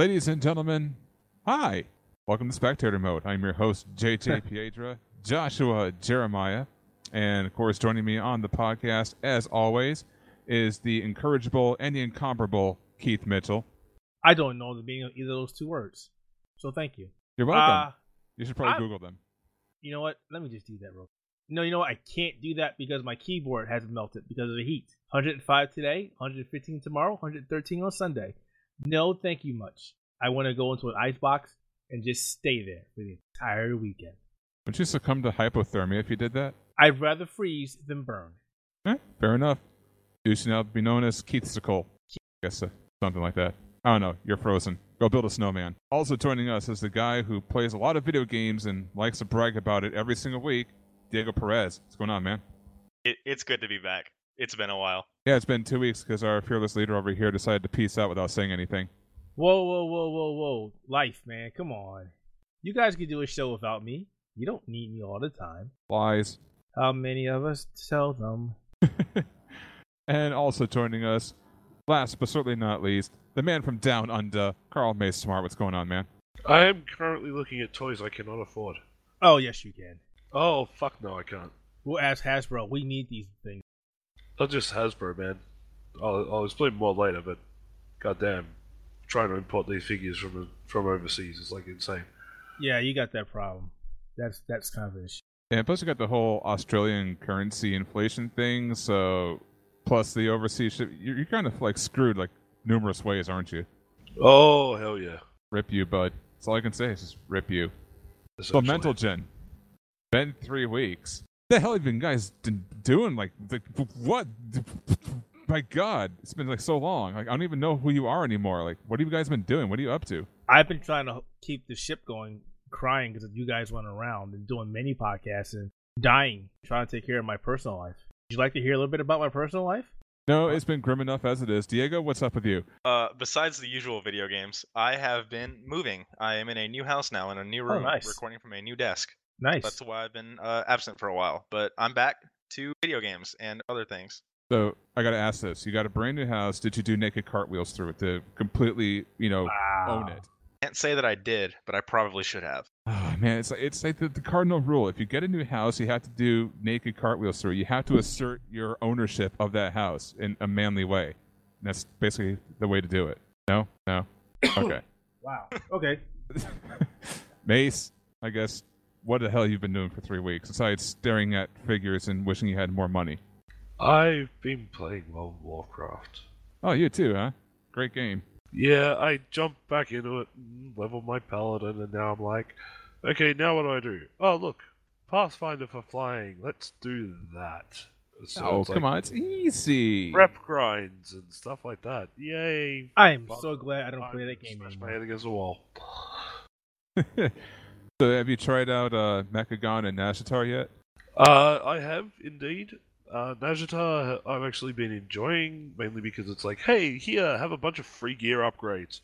Ladies and gentlemen, hi. Welcome to Spectator Mode. I'm your host, JJ Piedra, Joshua Jeremiah. And of course, joining me on the podcast, as always, is the incorrigible and the incomparable Keith Mitchell. I don't know the meaning of either of those two words. So thank you. You're welcome. Uh, you should probably I'm- Google them. you know what? Let me just do that real quick. No, you know what? I can't do that because my keyboard has melted because of the heat. 105 today, 115 tomorrow, 113 on Sunday. No, thank you much. I want to go into an ice box and just stay there for the entire weekend. Would you succumb to hypothermia if you did that? I'd rather freeze than burn. Eh, fair enough. You should now be known as Keith Sickle. I guess uh, something like that. I don't know. You're frozen. Go build a snowman. Also joining us is the guy who plays a lot of video games and likes to brag about it every single week, Diego Perez. What's going on, man? It, it's good to be back. It's been a while. Yeah, it's been two weeks because our fearless leader over here decided to peace out without saying anything. Whoa, whoa, whoa, whoa, whoa. Life, man. Come on. You guys can do a show without me. You don't need me all the time. Lies. How many of us tell them? and also joining us, last but certainly not least, the man from down under, Karl May Smart. What's going on, man? I am currently looking at toys I cannot afford. Oh, yes, you can. Oh, fuck no, I can't. We'll ask Hasbro. We need these things. Not just Hasbro, man. I'll, I'll explain more later, but goddamn, trying to import these figures from from overseas is like insane. Yeah, you got that problem. That's that's kind of an issue. And plus, you got the whole Australian currency inflation thing. So, plus the overseas ship, you're, you're kind of like screwed like numerous ways, aren't you? Oh hell yeah! Rip you, bud. That's all I can say is just rip you. So, mental gen. Been three weeks. The hell have you guys been doing? Like, the, what? My God, it's been like so long. Like, I don't even know who you are anymore. Like, what have you guys been doing? What are you up to? I've been trying to keep the ship going, crying because you guys run around and doing many podcasts and dying, trying to take care of my personal life. Would you like to hear a little bit about my personal life? No, it's been grim enough as it is. Diego, what's up with you? Uh, besides the usual video games, I have been moving. I am in a new house now, in a new Oh, room, nice. recording from a new desk. Nice. That's why I've been uh, absent for a while. But I'm back to video games and other things. So I got to ask this: You got a brand new house. Did you do naked cartwheels through it to completely, you know, wow. own it? Can't say that I did, but I probably should have. Oh, man, it's like it's like the, the cardinal rule. If you get a new house, you have to do naked cartwheels through. it. You have to assert your ownership of that house in a manly way. And that's basically the way to do it. No, no. Okay, Wow. Okay. Mace. I guess what the hell you've been doing for three weeks besides staring at figures and wishing you had more money. I've been playing World of Warcraft. Oh, you too, huh? Great game. Yeah, I jumped back into it, and leveled my paladin, and now I'm like, okay, now what do I do? Oh look, Pathfinder for flying. Let's do that. So oh, come like on, it's easy. Rep grinds and stuff like that. Yay! I am Fuck. so glad I don't I play that game anymore. Smash my anymore. head against the wall. so, have you tried out uh, Mechagon and Nazjatar yet? Uh, I have indeed. Uh, Nazjatar, I've actually been enjoying mainly because it's like, hey, here, have a bunch of free gear upgrades.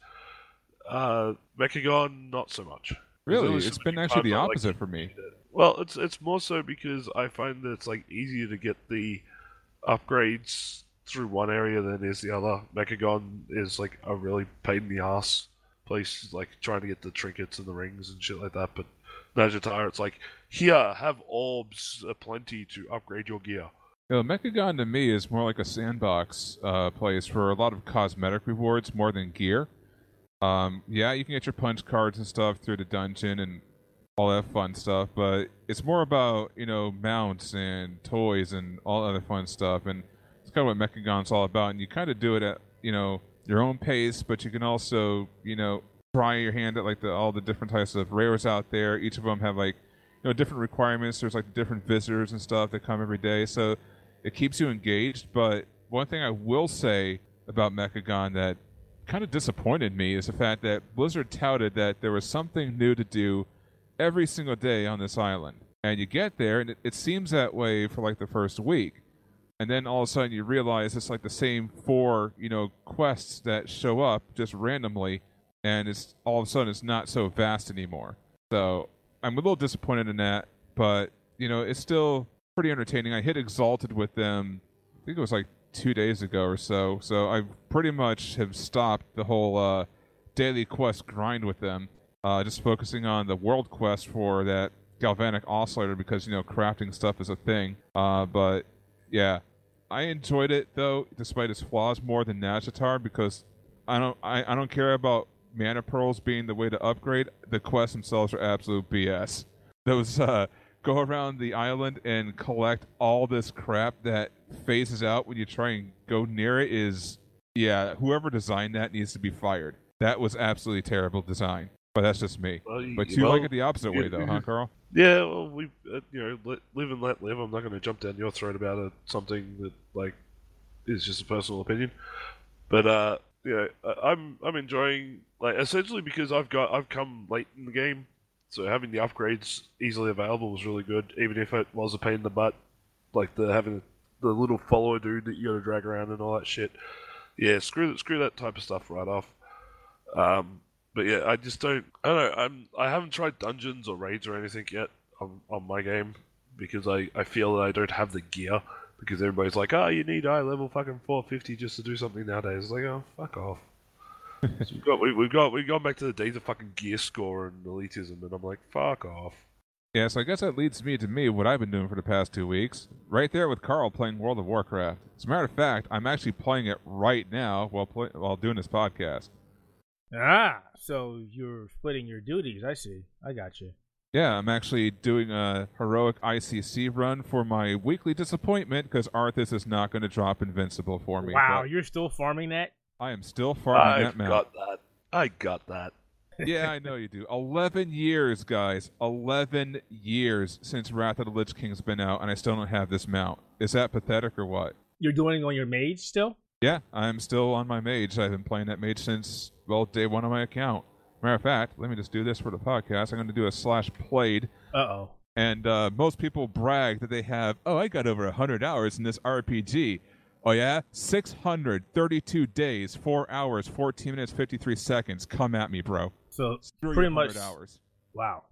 Uh, Mechagon, not so much. Really, it's been actually the I like opposite for me. Well, it's it's more so because I find that it's like easier to get the upgrades through one area than is the other. Mechagon is like a really pain in the ass place, like trying to get the trinkets and the rings and shit like that. But Nazjatar, it's like, here, have orbs aplenty to upgrade your gear. You know, Mechagon to me is more like a sandbox uh, place for a lot of cosmetic rewards more than gear. Um, yeah, you can get your punch cards and stuff through the dungeon and all that fun stuff, but it's more about you know mounts and toys and all other fun stuff, and it's kind of what Mechagon's all about. And you kind of do it at you know your own pace, but you can also you know try your hand at like the all the different types of rares out there. Each of them have like you know different requirements. There's like different visitors and stuff that come every day, so it keeps you engaged. But one thing I will say about Mechagon that kind of disappointed me is the fact that Blizzard touted that there was something new to do every single day on this island. And you get there, and it, it seems that way for like the first week. And then all of a sudden you realize it's like the same four, you know, quests that show up just randomly, and it's all of a sudden it's not so vast anymore. So I'm a little disappointed in that, but you know, it's still pretty entertaining. I hit Exalted with them. I think it was like two days ago or so. So I pretty much have stopped the whole uh, daily quest grind with them, uh, just focusing on the world quest for that galvanic oscillator because you know crafting stuff is a thing. Uh, but yeah, I enjoyed it though, despite its flaws, more than Nazjatar because I don't I, I don't care about mana pearls being the way to upgrade. The quests themselves are absolute BS. Those uh, go around the island and collect all this crap that phases out when you try and go near it is yeah, whoever designed that needs to be fired. That was absolutely terrible design. But that's just me. Well, But you well, like it the opposite way though, huh, Karl? Yeah, well, we uh, you know let, live and let live. I'm not going to jump down your throat about it, something that like is just a personal opinion. But uh, yeah, I'm I'm enjoying like essentially because I've got I've come late in the game, so having the upgrades easily available was really good. Even if it was a pain in the butt, like the having the little follower dude that you got to drag around and all that shit. Yeah, screw that screw that type of stuff right off. Um, but yeah, I just don't. I don't know. I'm. I haven't tried dungeons or raids or anything yet on, on my game because I, I feel that I don't have the gear. Because everybody's like, oh, you need high level fucking 450 just to do something nowadays. It's like, oh, fuck off. So we've got we, we've got we've gone back to the days of fucking gear score and elitism, and I'm like, fuck off. Yeah, so I guess that leads me to me what I've been doing for the past two weeks. Right there with Karl playing World of Warcraft. As a matter of fact, I'm actually playing it right now while play- while doing this podcast. Ah, so you're splitting your duties. I see. I got you. Yeah, I'm actually doing a heroic ICC run for my weekly disappointment because Arthas is not going to drop Invincible for me. Wow, but you're still farming that? I am still farming that I've mount. got that. I got that. yeah, I know you do. Eleven years, guys. Eleven years since Wrath of the Lich King's been out, and I still don't have this mount. Is that pathetic or what? You're doing it on your mage still? Yeah, I'm still on my mage. I've been playing that mage since well day one on my account. Matter of fact, let me just do this for the podcast. I'm going to do a slash played, Uh oh. and uh, most people brag that they have. Oh, I got over hundred hours in this RPG. Oh yeah, 632 days, four hours, 14 minutes, 53 seconds. Come at me, bro. So Screw pretty much hours. wow.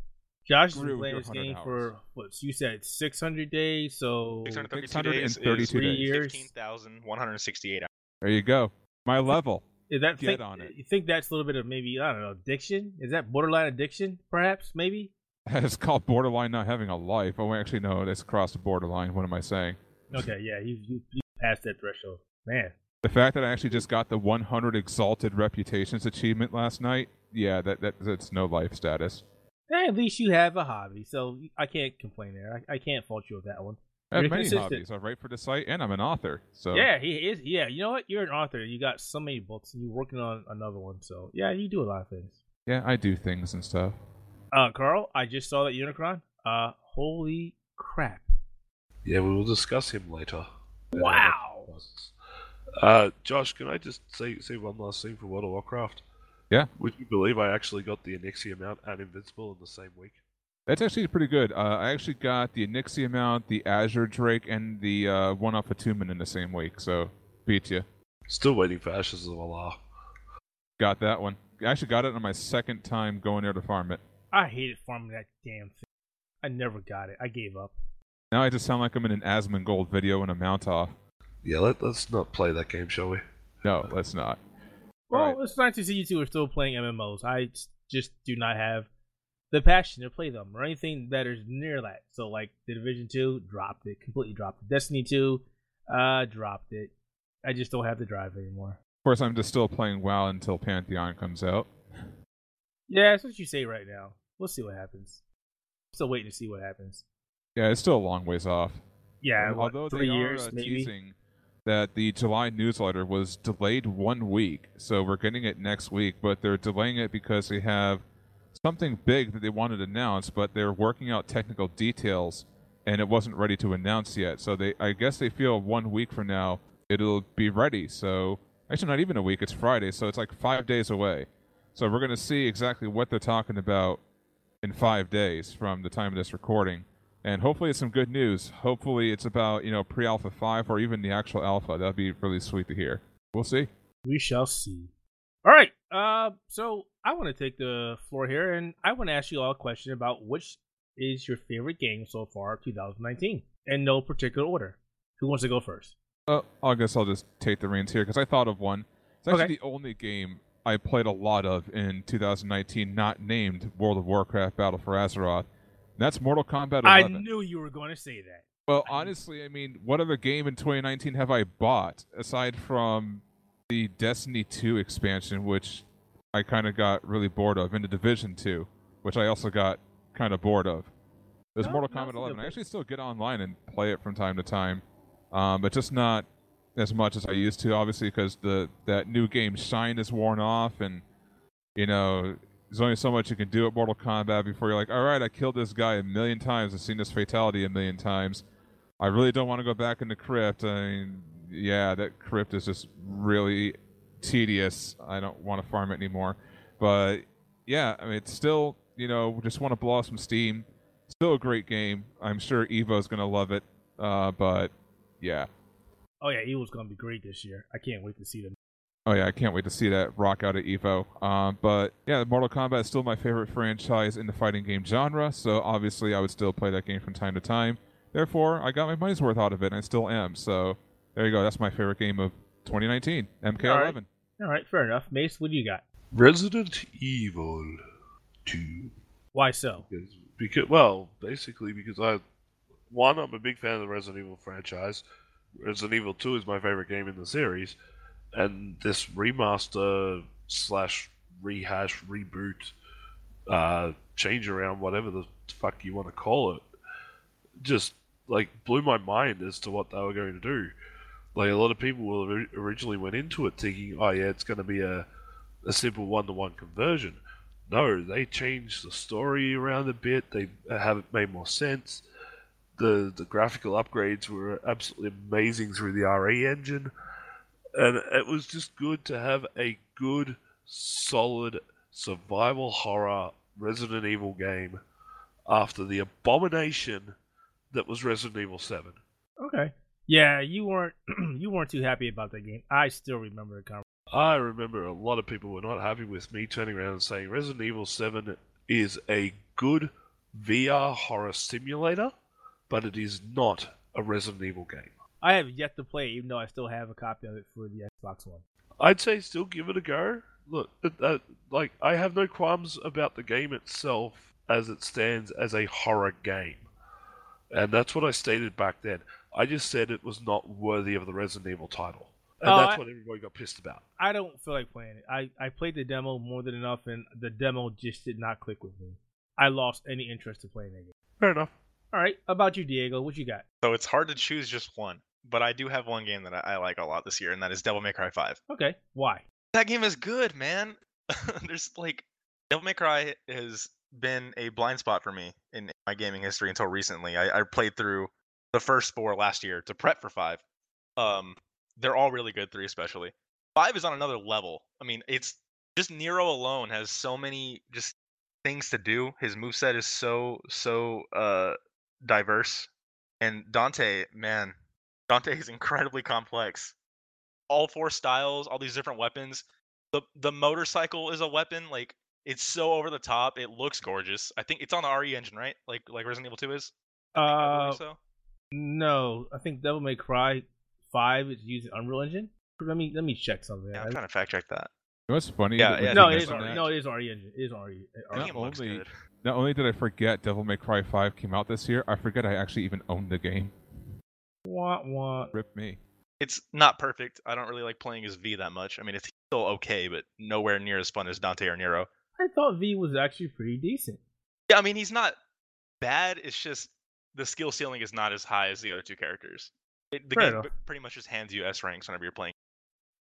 Josh has Screw been playing this game 100 for what you said 600 days, so 632 days 632 is three days. years. 15,168 hours. There you go. My level. Is that Get think, on it. You think that's a little bit of maybe I don't know addiction? Is that borderline addiction? Perhaps maybe. It's called borderline not having a life. Oh, actually, no, it's across the borderline. What am I saying? Okay, yeah, you you, you passed that threshold, man. The fact that I actually just got the 100 Exalted Reputations achievement last night, yeah, that, that that's no life status. Hey, at least you have a hobby, so I can't complain there. I, I can't fault you with that one. I have You're many consistent. hobbies. I write for the site, and I'm an author. So Yeah, he is. Yeah, you know what? You're an author. You got so many books, and you're working on another one. So yeah, you do a lot of things. yeah, I do things and stuff. Uh, Karl, I just saw that Unicron. Uh, holy crap! Yeah, we will discuss him later. Wow. Uh, Josh, can I just say say one last thing for World of Warcraft? Yeah. Would you believe I actually got the Onyxia mount and Invincible in the same week? That's actually pretty good. Uh, I actually got the Onyxia mount, the Azure Drake, and the uh, one off Attunement in the same week. So beat you. Still waiting for Ashes of Al'ar. Got that one. I actually got it on my second time going there to farm it. I hated farming that damn thing. I never got it. I gave up. Now I just sound like I'm in an Asmongold video and a mount off. Yeah, let, let's not play that game, shall we? No, let's not. Well, Right. it's nice to see you two are still playing MMOs. I just do not have the passion to play them or anything that is near that. So, like the Division Two, dropped it, completely dropped it. Destiny Two, uh, dropped it. I just don't have the drive anymore. Of course, I'm just still playing WoW until Pantheon comes out. Yeah, that's what you say right now. We'll see what happens. Still waiting to see what happens. Yeah, it's still a long ways off. Yeah, what, although three they years are uh, maybe. teasing that the July newsletter was delayed one week, so we're getting it next week. But they're delaying it because they have something big that they wanted to announce, but they're working out technical details, and it wasn't ready to announce yet. So they, I guess, they feel one week from now it'll be ready. So actually, not even a week. It's Friday, so it's like five days away. So we're gonna see exactly what they're talking about in five days from the time of this recording and hopefully it's some good news. Hopefully it's about you know pre-alpha five or even the actual alpha. That'd be really sweet to hear. We'll see. We shall see. All right. Uh, so I want to take the floor here, and I want to ask you all a question about which is your favorite game so far 2019, in no particular order. Who wants to go first? Uh, I guess I'll just take the reins here because I thought of one. It's actually Okay. the only game I played a lot of in 2019, not named World of Warcraft Battle for Azeroth. That's Mortal Kombat 11. I knew you were going to say that. Well, honestly, I mean, what other game in 2019 have I bought aside from the Destiny 2 expansion, which I kind of got really bored of, and the Division 2, which I also got kind of bored of. There's No, Mortal no, Kombat 11. I actually still get online and play it from time to time, um, but just not as much as I used to, obviously, because the that new game shine is worn off, and you know, there's only so much you can do at Mortal Kombat before you're like, all right, I killed this guy a million times, I've seen this fatality a million times. I really don't want to go back in the crypt. I mean, yeah, that crypt is just really tedious. I don't want to farm it anymore. But yeah, I mean, it's still, you know, just want to blow off some steam. Still a great game. I'm sure Evo's going to love it. Uh, but yeah. Oh yeah, Evo's going to be great this year. I can't wait to see them. Oh yeah, I can't wait to see that rock out at Evo. Um, but yeah, Mortal Kombat is still my favorite franchise in the fighting game genre. So obviously, I would still play that game from time to time. Therefore, I got my money's worth out of it, and I still am. So there you go. That's my favorite game of 2019, MK11. All right, fair enough. Mace, what do you got? Resident Evil 2. Why so? Because, because well, basically because I one, I'm a big fan of the Resident Evil franchise. Resident Evil 2 is my favorite game in the series, and this remaster slash rehash reboot, uh, change around, whatever the fuck you want to call it, just like blew my mind as to what they were going to do. Like a lot of people ori- originally went into it thinking, oh yeah, it's going to be a a simple one-to-one conversion. No, they changed the story around a bit. They uh, have it made more sense. The the graphical upgrades were absolutely amazing through the RE engine, and it was just good to have a good, solid survival horror Resident Evil game after the abomination that was Resident Evil Seven. Okay. Yeah, you weren't you weren't too happy about that game. I still remember the conversation. I remember a lot of people were not happy with me turning around and saying Resident Evil 7 is a good VR horror simulator, but it is not a Resident Evil game. I have yet to play, even though I still have a copy of it for the Xbox One. I'd say still give it a go. Look, it, uh, like I have no qualms about the game itself as it stands as a horror game, and that's what I stated back then. I just said it was not worthy of the Resident Evil title, and Oh, that's I- what everybody got pissed about. I don't feel like playing it. I, I played the demo more than enough, and the demo just did not click with me. I lost any interest in playing that game. Fair enough. All right, about you, Diego. What you got? So it's hard to choose just one, but I do have one game that I, I like a lot this year, and that is Devil May Cry 5. Okay, why? That game is good, man. There's like Devil May Cry has been a blind spot for me in my gaming history until recently. I, I played through the first four last year to prep for five. Um, they're all really good, three especially. Five is on another level. I mean, it's just Nero alone has so many just things to do. His moveset is so so uh diverse. And Dante, man, Dante is incredibly complex. All four styles, all these different weapons. The the motorcycle is a weapon. Like it's so over the top. It looks gorgeous. I think it's on the RE engine, right? Like like Resident Evil 2 is. I Uh, so. No, I think Devil May Cry Five is using Unreal Engine. Let me let me check something. Yeah, I- I'm trying to fact check that. You know what's funny? Yeah, yeah, no, it is mentioning RE. No, it is RE Engine. It is RE. The Not looks only- good. Not only did I forget Devil May Cry 5 came out this year, I forget I actually even owned the game. Wah, wah. Rip me. It's not perfect. I don't really like playing as V that much. I mean, it's still okay, but nowhere near as fun as Dante or Nero. I thought V was actually pretty decent. Yeah, I mean, he's not bad. It's just the skill ceiling is not as high as the other two characters. It, the Fair game enough. b- pretty much just hands you S ranks whenever you're playing.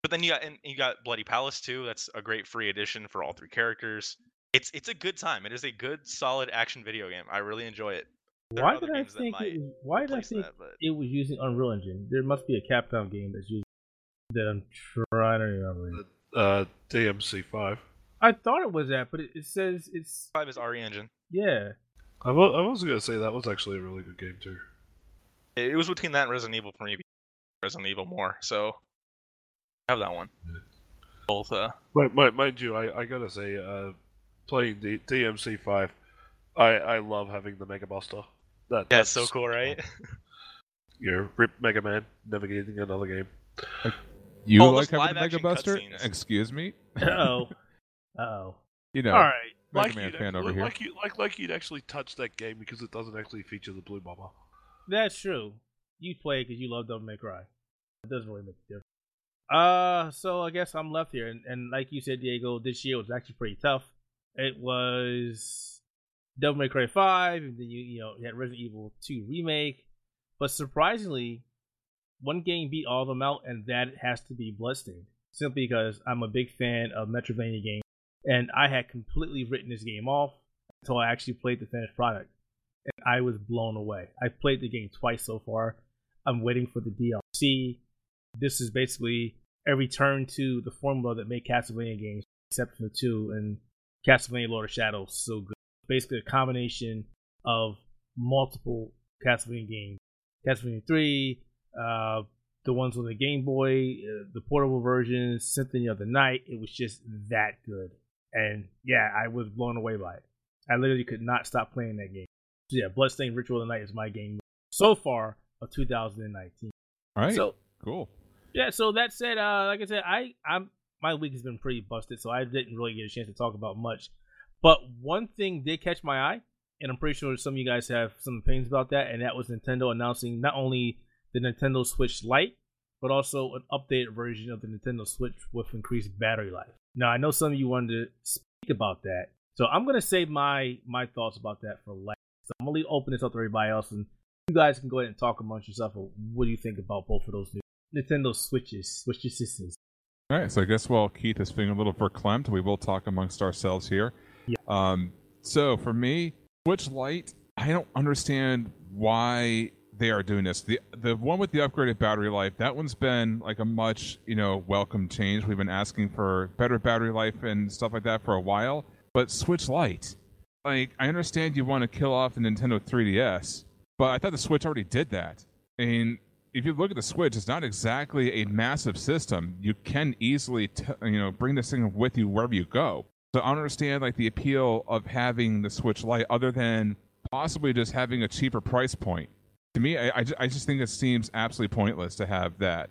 But then you got and you got Bloody Palace too. That's a great free addition for all three characters. It's it's a good time. It is a good, solid action video game. I really enjoy it. There Why did I think it was, Why did I think that, but it was using Unreal Engine? There must be a Capcom game that's using that I'm trying to remember. Uh, DMC5. I thought it was that, but it, it says it's five is RE engine. yeah. I wa- I was going to say that was actually a really good game too. It, it was between that and Resident Evil for me. Resident Evil more, so I have that one. Both. Uh, Mind, mind, mind you, I, I gotta say, uh, playing D- DMC5, I, I love having the Mega Buster. That, yeah, that's so cool, right? You know, rip Mega Man, never getting another game. You Oh, like having the Mega Buster? Excuse me. Uh-oh. Uh-oh. You know, All right. Mega like Man you'd fan actually- over here. Like you, like like you'd actually touch that game because it doesn't actually feature the blue bomber. That's true. You play because you love Devil May Cry. It doesn't really make a difference. Uh, so I guess I'm left here, and, and like you said, Diego, this year was actually pretty tough. It was Devil May Cry Five, and then you you know you had Resident Evil Two remake, but surprisingly, one game beat all of them out, and that has to be Bloodstained. Simply because I'm a big fan of Metroidvania games, and I had completely written this game off until I actually played the finished product and I was blown away. I've played the game twice so far. I'm waiting for the DLC. This is basically a return to the formula that made Castlevania games, except for two and Castlevania Lord of Shadows, so good. Basically, a combination of multiple Castlevania games, Castlevania Three, uh, the ones on the Game Boy, uh, the portable versions, Symphony of the Night. It was just that good, and yeah, I was blown away by it. I literally could not stop playing that game. So yeah, Bloodstained Ritual of the Night is my game so far of 2019. All right. So cool. yeah, so that said, uh, like I said, I I'm my week has been pretty busted, so I didn't really get a chance to talk about much. But one thing did catch my eye, and I'm pretty sure some of you guys have some opinions about that, and that was Nintendo announcing not only the Nintendo Switch Lite, but also an updated version of the Nintendo Switch with increased battery life. Now I know some of you wanted to speak about that, so I'm gonna save my my thoughts about that for last. So I'm gonna leave open this up to everybody else, and you guys can go ahead and talk amongst yourself. Of what do you think about both of those new Nintendo Switches, Switch systems? All right, so I guess while Keith is feeling a little verklempt, we will talk amongst ourselves here. Yeah. Um, so for me, Switch Lite, I don't understand why they are doing this. The the one with the upgraded battery life, that one's been like a much you know welcome change. We've been asking for better battery life and stuff like that for a while. But Switch Lite, like I understand you want to kill off the Nintendo 3DS, but I thought the Switch already did that. Mean, if you look at the Switch, it's not exactly a massive system. You can easily, t- you know, bring this thing with you wherever you go. So I understand like the appeal of having the Switch Lite, other than possibly just having a cheaper price point. To me, I, I, I just think it seems absolutely pointless to have that.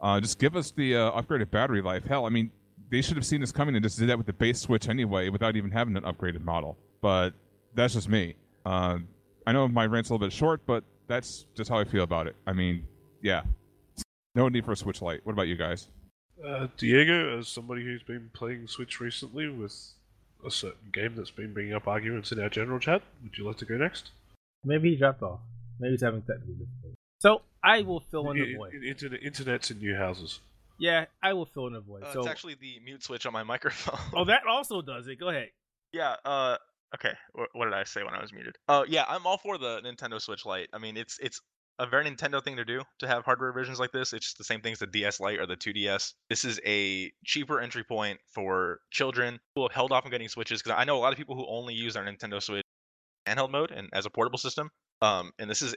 Uh, just give us the uh, upgraded battery life. Hell, I mean, they should have seen this coming and just did that with the base Switch anyway, without even having an upgraded model. But that's just me. Uh, I know my rant's a little bit short, but that's just how I feel about it. I mean, yeah, no need for a Switch Lite. What about you guys? Uh, Diego, as somebody who's been playing Switch recently with a certain game that's been bringing up arguments in our general chat, would you like to go next? Maybe he dropped off. Maybe he's having technical difficulties. So I will fill in the I- void. I- internet, internet's in new houses. Yeah, I will fill in the void. Uh, so It's actually the mute switch on my microphone. oh, that also does it. Go ahead. Yeah. Uh. Okay. What, what did I say when I was muted? Oh, yeah. I'm all for the Nintendo Switch Lite. I mean, it's it's a very Nintendo thing to do to have hardware versions like this. It's just the same thing as the DS Lite or the 2DS. This is a cheaper entry point for children who have held off on getting Switches because I know a lot of people who only use their Nintendo Switch handheld mode and as a portable system. Um, and this is a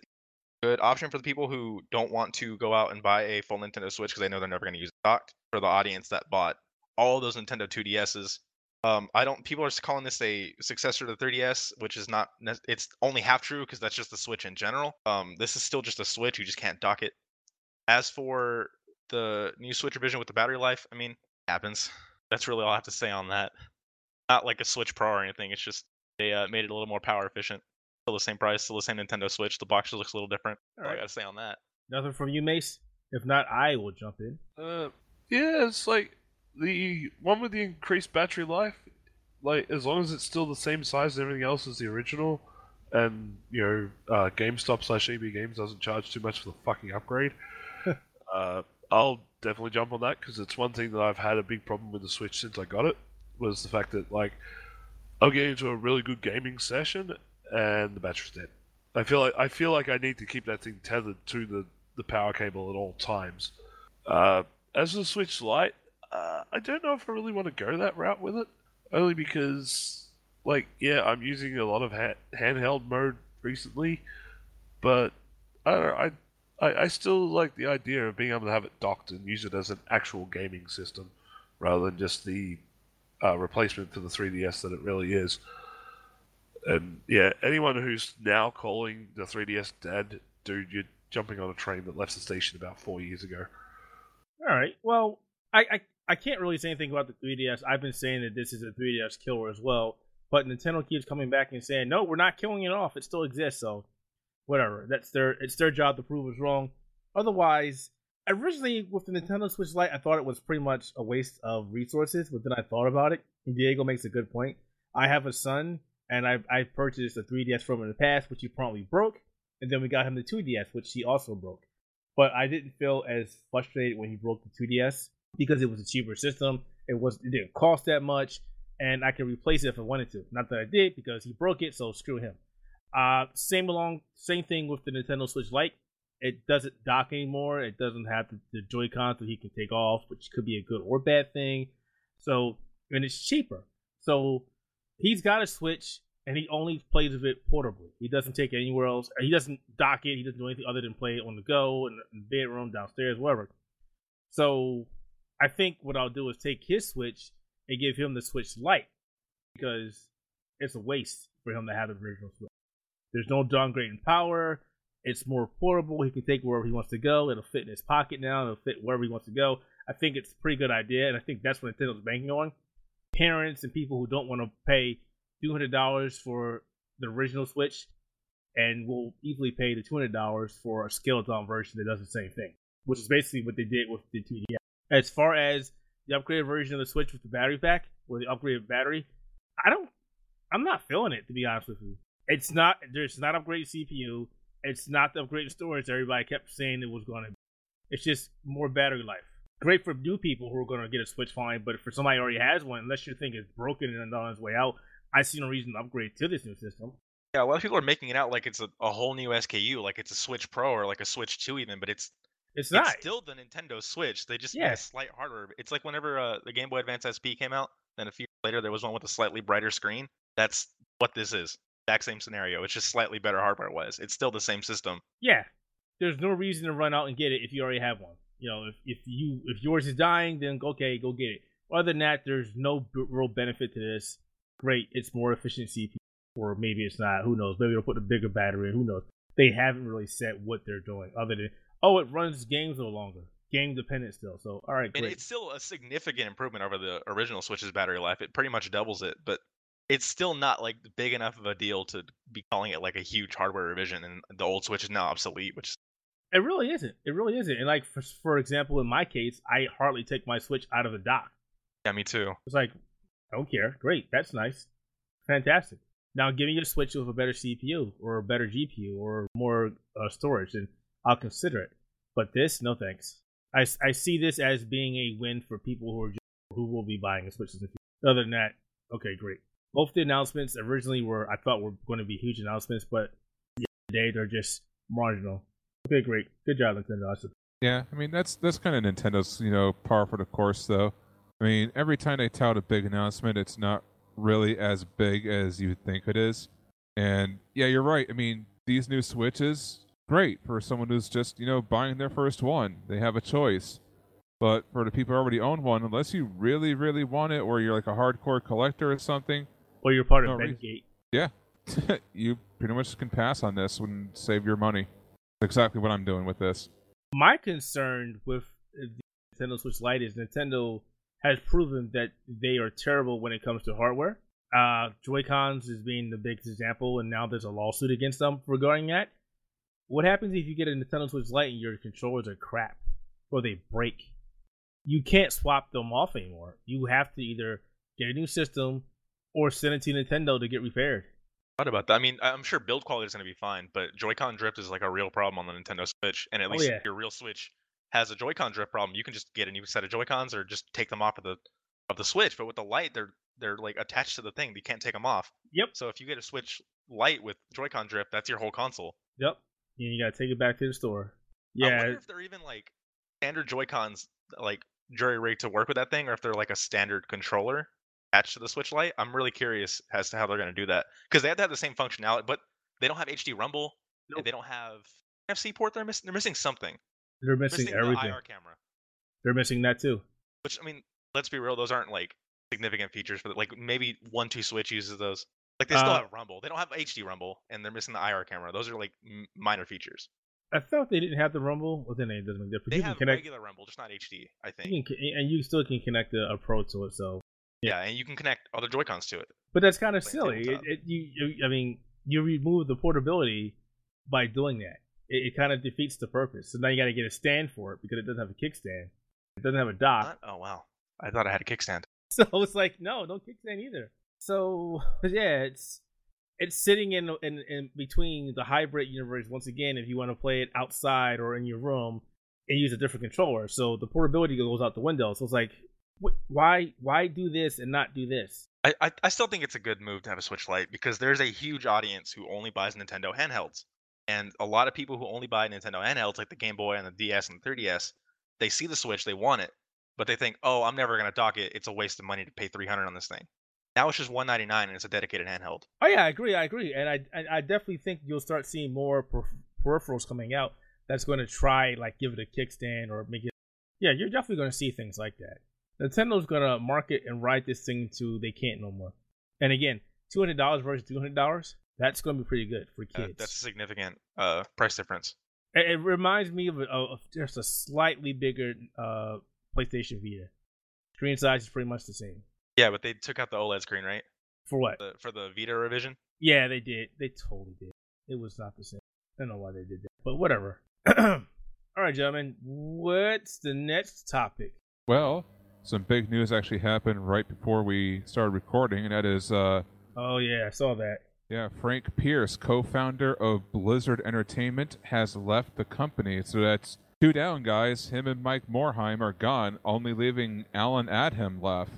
good option for the people who don't want to go out and buy a full Nintendo Switch because they know they're never going to use it docked. For the audience that bought all those Nintendo 2DSs um, I don't. People are calling this a successor to the 3DS, which is not. It's only half true because that's just the Switch in general. Um, this is still just a Switch. You just can't dock it. As for the new Switch revision with the battery life, I mean, happens. That's really all I have to say on that. Not like a Switch Pro or anything. It's just they uh, made it a little more power efficient. Still the same price. Still the same Nintendo Switch. The box just looks a little different. All I gotta say on that. Nothing from you, Mace. If not, I will jump in. Uh, yeah, it's like the one with the increased battery life. Like as long as it's still the same size and everything else as the original, and you know, uh, GameStop slash EB Games doesn't charge too much for the fucking upgrade. uh, I'll definitely jump on that because it's one thing that I've had a big problem with the Switch since I got it was the fact that like I'll get into a really good gaming session and the battery's dead. I feel like I feel like I need to keep that thing tethered to the, the power cable at all times. Uh, as for the Switch Lite, uh, I don't know if I really want to go that route with it. Only because, like, yeah, I'm using a lot of ha- handheld mode recently, but I don't know. I, I I still like the idea of being able to have it docked and use it as an actual gaming system, rather than just the uh, replacement for the 3DS that it really is. And yeah, anyone who's now calling the 3DS dead, dude, you're jumping on a train that left the station about four years ago. All right. Well, I, I I can't really say anything about the 3DS. I've been saying that this is a 3DS killer as well, but Nintendo keeps coming back and saying, "No, we're not killing it off. It still exists." So, whatever. That's their it's their job to prove us wrong. Otherwise, originally with the Nintendo Switch Lite, I thought it was pretty much a waste of resources. But then I thought about it, and Diego makes a good point. I have a son, and I I purchased a 3DS from him in the past, which he promptly broke, and then we got him the 2DS, which he also broke. But I didn't feel as frustrated when he broke the 2DS because it was a cheaper system. It was it didn't cost that much, and I could replace it if I wanted to. Not that I did because he broke it, so screw him. Uh, same along, same thing with the Nintendo Switch Lite. It doesn't dock anymore. It doesn't have the, the Joy Cons that he can take off, which could be a good or bad thing. So, and it's cheaper. So he's got a Switch, and he only plays with it portably. He doesn't take it anywhere else. He doesn't dock it. He doesn't do anything other than play it on the go in the bedroom, downstairs, wherever. So I think what I'll do is take his Switch and give him the Switch Lite because it's a waste for him to have the original Switch. There's no downgrading power. It's more portable. He can take wherever he wants to go. It'll fit in his pocket now. It'll fit wherever he wants to go. I think it's a pretty good idea, and I think that's what Nintendo's banking on. Parents and people who don't want to pay two hundred dollars for the original Switch, and will easily pay the two hundred dollars for a scaled down version that does the same thing, which is basically what they did with the 2DS. As far as the upgraded version of the Switch with the battery pack or the upgraded battery, I don't, I'm not feeling it to be honest with you. It's not. There's not upgraded CPU. It's not the upgraded storage everybody kept saying it was going to. It's just more battery life. Great for new people who are going to get a Switch fine, but for somebody who already has one, unless you think it's broken and on its way out, I see no reason to upgrade to this new system. Yeah, a lot of people are making it out like it's a, a whole new SKU, like it's a Switch Pro or like a Switch 2 even, but it's It's not. it's still the Nintendo Switch. They just made Yeah. a slight hardware. It's like whenever uh, the Game Boy Advance SP came out, then a few years later there was one with a slightly brighter screen. That's what this is. Exact same scenario. It's just slightly better hardware wise. It's still the same system. yeah, there's no reason to run out and get it if you already have one. You know, if, if you if yours is dying, then okay, go get it. Other than that, there's no b- real benefit to this. Great, it's more efficient CPU, or maybe it's not. Who knows? Maybe they'll put a bigger battery in. Who knows? They haven't really said what they're doing, other than oh, it runs games no longer, game dependent still. So all right, great. it's still a significant improvement over the original Switch's battery life. It pretty much doubles it, but it's still not like big enough of a deal to be calling it like a huge hardware revision. And the old Switch is now obsolete, which is It really isn't. It really isn't. And like for for example, in my case, I hardly take my Switch out of the dock. yeah, me too. It's like, I don't care. Great, that's nice, fantastic. Now me a Switch with a better CPU or a better GPU or more uh, storage, and I'll consider it. But this, no thanks. I, I see this as being a win for people who are just, who will be buying a Switch in the future. Other than that, okay, great. Both the announcements originally were I thought were going to be huge announcements, but yeah, today they're just marginal. Okay, great, good job, Nintendo. Said, Yeah, I mean that's that's kind of Nintendo's you know par for the course though. I mean every time they tout a big announcement, it's not really as big as you think it is. And yeah, you're right. I mean these new Switches, great for someone who's just you know buying their first one. They have a choice. But for the people who already own one, unless you really really want it, or you're like a hardcore collector or something, Or you're part of No reason. Bendgate. yeah, you pretty much can pass on this and save your money. Exactly what I'm doing with this. my concern with the Nintendo Switch Lite is Nintendo has proven that they are terrible when it comes to hardware. Uh, Joy Cons is being the biggest example, and now there's a lawsuit against them regarding that. What happens if you get a Nintendo Switch Lite and your controllers are crap or they break? You can't swap them off anymore. You have to either get a new system or send it to Nintendo to get repaired. What about that? I mean, I'm sure build quality is going to be fine, but Joy-Con drift is like a real problem on the Nintendo Switch. And at Oh, least yeah. if your real Switch has a Joy-Con drift problem, you can just get a new set of Joy-Cons or just take them off of the of the Switch. But with the light, they're they're like attached to the thing. You can't take them off. Yep. So if you get a Switch Lite with Joy-Con drift, that's your whole console. Yep. And you gotta take it back to the store. Yeah. I wonder if they're even like standard Joy-Cons like jury rigged to work with that thing, or if they're like a standard controller attached to the Switch Lite. I'm really curious as to how they're going to do that because they have to have the same functionality, but they don't have HD Rumble. Nope. They don't have NFC port. They're missing. They're missing something. They're missing, missing everything. the IR camera. They're missing that too. Which I mean, let's be real. Those aren't like significant features for the, like maybe one two Switch uses those. Like they still Uh, have Rumble. They don't have HD Rumble, and they're missing the IR camera. Those are like m- minor features. I thought they didn't have the Rumble. Well, then it doesn't make a difference. They you have can connect, regular Rumble, just not HD. I think. you can, and you still can connect a, a Pro to it. So, yeah, and you can connect other Joy Cons to it. but that's kind of silly. It, it, you, you, I mean, you remove the portability by doing that. It, it kind of defeats the purpose. So now you got to get a stand for it because it doesn't have a kickstand. It doesn't have a dock. What? Oh wow, I thought I had a kickstand. So it's like, no, don't kickstand either. So yeah, it's it's sitting in in, in between the hybrid universe. Once again, if you want to play it outside or in your room and use a different controller, so the portability goes out the window. So it's like, why why do this and not do this? I, I I still think it's a good move to have a Switch Lite because there's a huge audience who only buys Nintendo handhelds, and a lot of people who only buy Nintendo handhelds, like the Game Boy and the DS and the 3DS, they see the Switch, they want it, but they think, oh, I'm never gonna dock it. It's a waste of money to pay 300 on this thing. Now it's just 199 and it's a dedicated handheld. Oh yeah, I agree, I agree, and I I, I definitely think you'll start seeing more per- peripherals coming out that's going to try like give it a kickstand or make it. Yeah, you're definitely going to see things like that. Nintendo's going to market and ride this thing to they can't no more. And again, two hundred dollars versus two hundred dollars, that's going to be pretty good for Uh, kids. that's a significant uh, price difference. it, it reminds me of, a, of just a slightly bigger uh, PlayStation Vita. Screen size is pretty much the same. Yeah, but they took out the OLED screen, right? For what? The, for the Vita revision. Yeah, they did. They totally did. It was not the same. I don't know why they did that, but whatever. All right, gentlemen. What's the next topic? Well, some big news actually happened right before we started recording, and that is, uh, Oh yeah, I saw that. yeah, Frank Pearce, co-founder of Blizzard Entertainment, has left the company. So that's two down, guys. Him and Mike Morhaime are gone, only leaving Allen Adham left.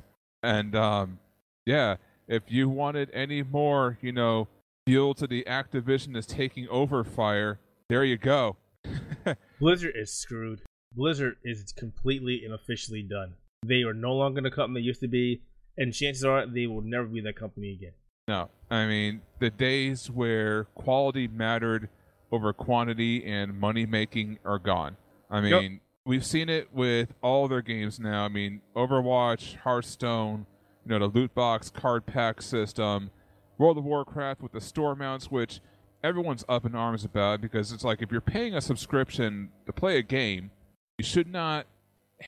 And um, yeah, if you wanted any more, you know, fuel to the Activision is taking over fire, there you go. Blizzard is screwed. Blizzard is completely and officially done. They are no longer the company they used to be, and chances are they will never be that company again. No, I mean the days where quality mattered over quantity and money making are gone. I Yep. mean, we've seen it with all their games now. I mean, Overwatch, Hearthstone, you know, the loot box card pack system, World of Warcraft with the store mounts, which everyone's up in arms about because it's like if you're paying a subscription to play a game, you should not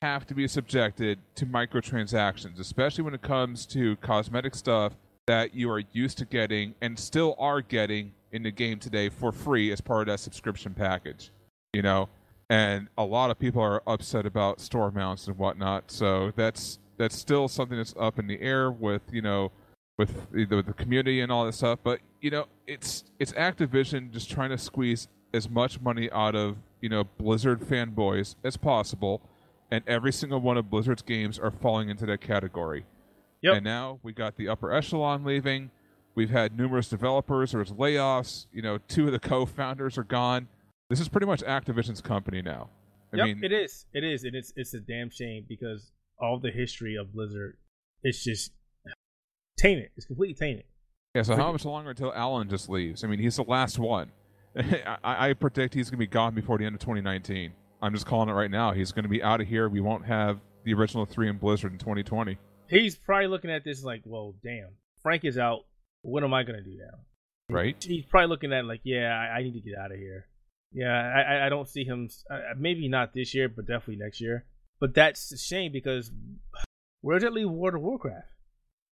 have to be subjected to microtransactions, especially when it comes to cosmetic stuff that you are used to getting and still are getting in the game today for free as part of that subscription package. You know, and a lot of people are upset about store mounts and whatnot. So that's that's still something that's up in the air with you know with the, the community and all this stuff. But you know, it's it's Activision just trying to squeeze as much money out of you know Blizzard fanboys as possible, and every single one of Blizzard's games are falling into that category. Yep. And now we got the upper echelon leaving. We've had numerous developers. There's layoffs. You know, two of the co-founders are gone. This is pretty much Activision's company now. I yep, mean, it is. It is, and it's it's a damn shame because all the history of Blizzard, it's just tainted. It's completely tainted. yeah. So how much longer until Alan just leaves? I mean, he's the last one. I, I predict he's going to be gone before the end of 2019. I'm just calling it right now. He's going to be out of here. We won't have the original three in Blizzard in 2020. He's probably looking at this like, well, damn, Frank is out. What am I gonna do now? Right? He's probably looking at it like, yeah, I, I need to get out of here. Yeah, I, I- don't see him. Uh, maybe not this year, but definitely next year. But that's a shame because where does it leave World of Warcraft?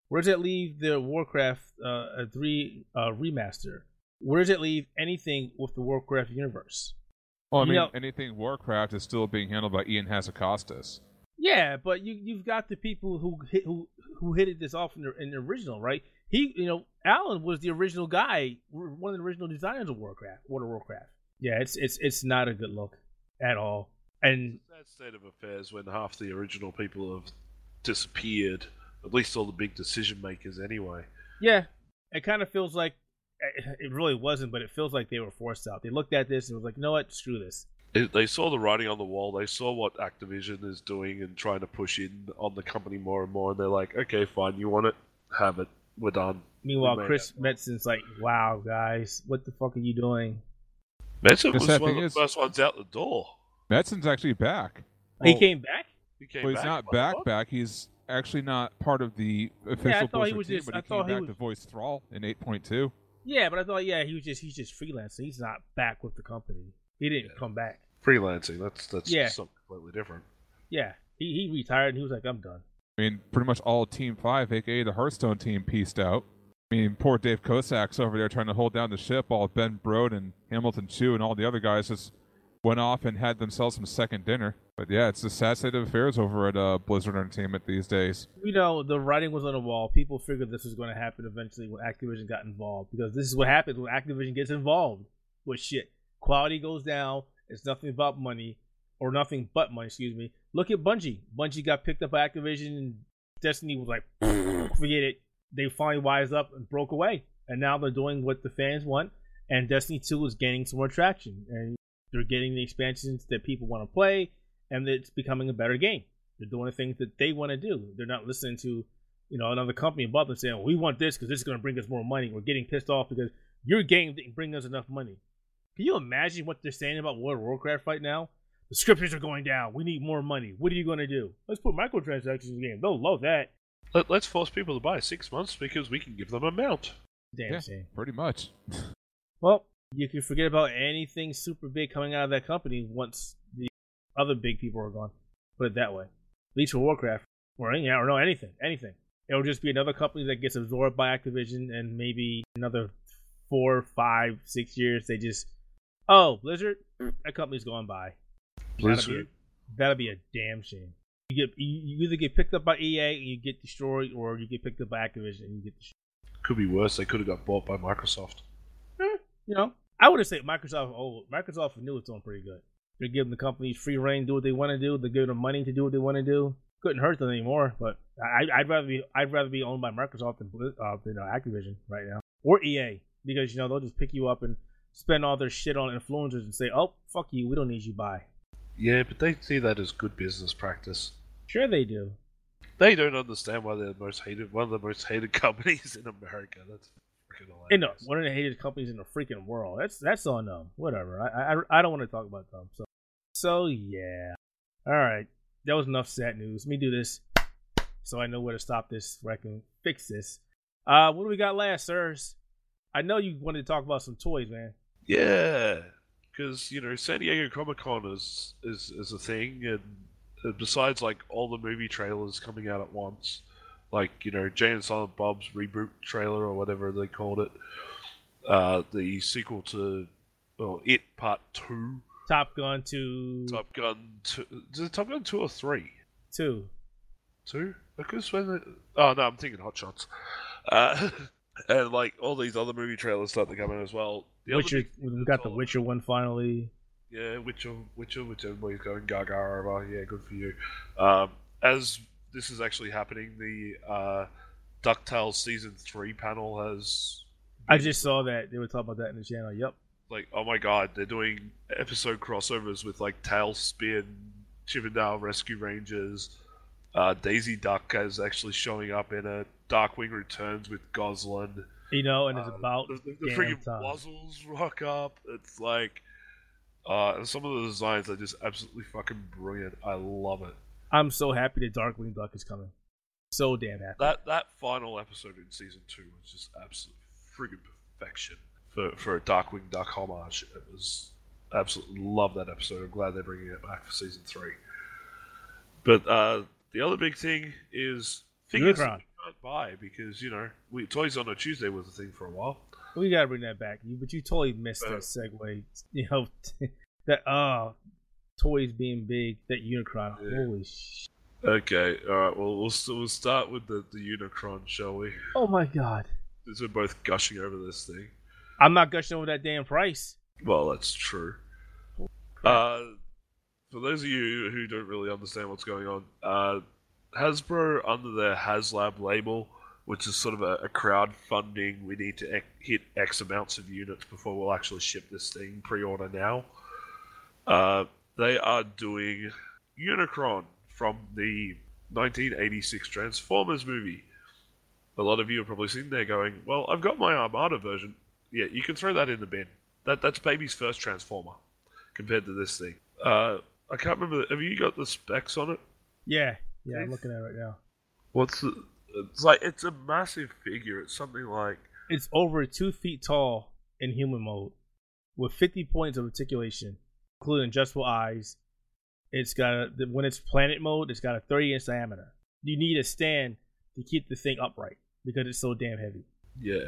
Where does it leave the Warcraft uh, a three uh, remaster? Where does it leave anything with the Warcraft universe? Well, I You mean, know- anything Warcraft is still being handled by Ion Hazzikostas. Yeah, but you you've got the people who hit who who hit this off in the, in the original, right? He, you know, Alan was the original guy, one of the original designers of Warcraft, World of Warcraft. Yeah, it's it's it's not a good look at all. And Sad state of affairs when half the original people have disappeared. At least all the big decision makers, anyway. yeah, it kind of feels like it really wasn't, but it feels like they were forced out. They looked at this and was like, you know what, screw this. It, they saw the writing on the wall. They saw what Activision is doing and trying to push in on the company more and more. And they're like, okay, fine, you want it, have it. We're done. Meanwhile, We Chris that. Metzen's like, wow, guys, what the fuck are you doing? Manson The was one of the is- first ones out the door. Metzen's actually back. he Well, came back. He came Well, he's back. not What? back back. He's actually not part of the official i thought he Blizzard was team, just- but I he thought came he was- to voice Thrall in 8.2. Yeah, but I thought, yeah, he was just he's just freelancing. He's not back with the company. He didn't Yeah. come back. Freelancing, that's that's Yeah. something completely different. Yeah, he, he retired and he was like, I'm done. I mean, pretty much all Team 5, aka the Hearthstone team, pieced out. I mean, poor Dave Kosak's over there trying to hold down the ship while Ben Brode and Hamilton Chu and all the other guys just went off and had themselves some second dinner. But yeah, it's a sad state of affairs over at uh, Blizzard Entertainment these days. You know, the writing was on the wall. People figured this was going to happen eventually when Activision got involved because this is what happens when Activision gets involved with shit. Quality goes down. It's nothing about money or nothing but money, excuse me. Look at Bungie. Bungie got picked up by Activision and Destiny was like, forget it. They finally wised up and broke away. And now they're doing what the fans want. And Destiny 2 is gaining some more traction. And they're getting the expansions that people want to play. And it's becoming a better game. They're doing the things that they want to do. They're not listening to, you know, another company above them saying, "We want this because this is going to bring us more money." We're getting pissed off because your game didn't bring us enough money. Can you imagine what they're saying about World of Warcraft right now? The scriptures are going down. We need more money. What are you going to do? Let's put microtransactions in the game. They'll love that. Let, let's force people to buy six months because we can give them a mount. Damn Yeah. shame. Pretty much. Well, you can forget about anything super big coming out of that company once the other big people are gone. Put it that way. Least for Warcraft, or any, or no, anything, anything. It'll just be another company that gets absorbed by Activision, and maybe another four, five, six years they just, oh, Blizzard, that company's gone by. That'll be, Blizzard. a, that'll be a damn shame. You get you either get picked up by EA and you get destroyed, or you get picked up by Activision and you get destroyed. Could be worse. They could have got bought by Microsoft. You know, I would have said Microsoft. Oh, Microsoft knew it's doing pretty good. They're giving the companies free reign, do what they want to do. They're giving them money to do what they want to do. Couldn't hurt them anymore. But I, I'd rather be I'd rather be owned by Microsoft than uh, than uh, Activision right now or EA because you know they'll just pick you up and spend all their shit on influencers and say, "Oh, fuck you, we don't need you." Bye. Yeah, but they see that as good business practice. Sure, they do. They don't understand why they're the most hated, one of the most hated companies in America. That's freaking hilarious. And no, one of the hated companies in the freaking world. That's that's on them. Whatever. I I, I don't want to talk about them. So so yeah. All right. That was enough sad news. Let me do this, so I know where to stop this. Where I can fix this. Uh, what do we got last, sirs? I know you wanted to talk about some toys, man. Yeah, because you know San Diego Comic Con is, is is a thing, and uh, besides like all the movie trailers coming out at once, like you know Jay and Silent Bob's reboot trailer or whatever they called it, uh, the sequel to well, It Part Two, Top Gun Two, Top Gun Two, is it Top Gun Two or Three? two. Two? Because when the, oh no, I'm thinking Hot Shots, uh, and like all these other movie trailers start to come in as well. The Witcher. big thing We got the Witcher one finally. Yeah, Witcher, Witcher, which everybody's going gaga over. Yeah, good for you. Um, as this is actually happening, the uh, DuckTales season three panel has I just saw that they were talking about that in the channel. Yep. like, oh my god, they're doing episode crossovers with like TaleSpin, Chippendale Rescue Rangers. Uh, Daisy Duck is actually showing up in a Darkwing Returns with Gosalyn. You know, and it's Uh, about the, the, freaking. Wuzzles rock up. It's like, uh, some of the designs are just absolutely fucking brilliant. I love it. I'm so happy that Darkwing Duck is coming. So damn happy. That that final episode in season two was just absolute friggin' perfection for for a Darkwing Duck homage. It was absolutely love that episode. I'm glad they're bringing it back for season three. But uh, the other big thing is figures that Unicron. you can't buy because you know we, Toys on a Tuesday was a thing for a while. We gotta bring that back. But you totally missed Uh, that segue. You know that uh toys being big. That Unicron. Yeah. Holy sh! Okay, all right. Well, we'll we'll start with the the Unicron, shall we? Oh my god! Since we're both gushing over this thing. I'm not gushing over that damn price. Well, that's true. Uh, for those of you who don't really understand what's going on, uh, Hasbro, under their HasLab label, which is sort of a, a crowdfunding, we need to ec- hit X amounts of units before we'll actually ship this thing, pre order now. Uh, they are doing Unicron from the 1986 Transformers movie. A lot of you have probably seen there going, Well, I've got my Armada version. Yeah, you can throw that in the bin. That that's baby's first Transformer compared to this thing. Uh, I can't remember. Have you got the specs on it? Yeah, yeah. I'm looking at it right now. What's the? It's like it's a massive figure. It's something like It's over two feet tall in human mode, with 50 points of articulation. Including adjustable eyes. It's got a when it's planet mode, it's got a 30 inch diameter. You need a stand to keep the thing upright because it's so damn heavy. Yeah.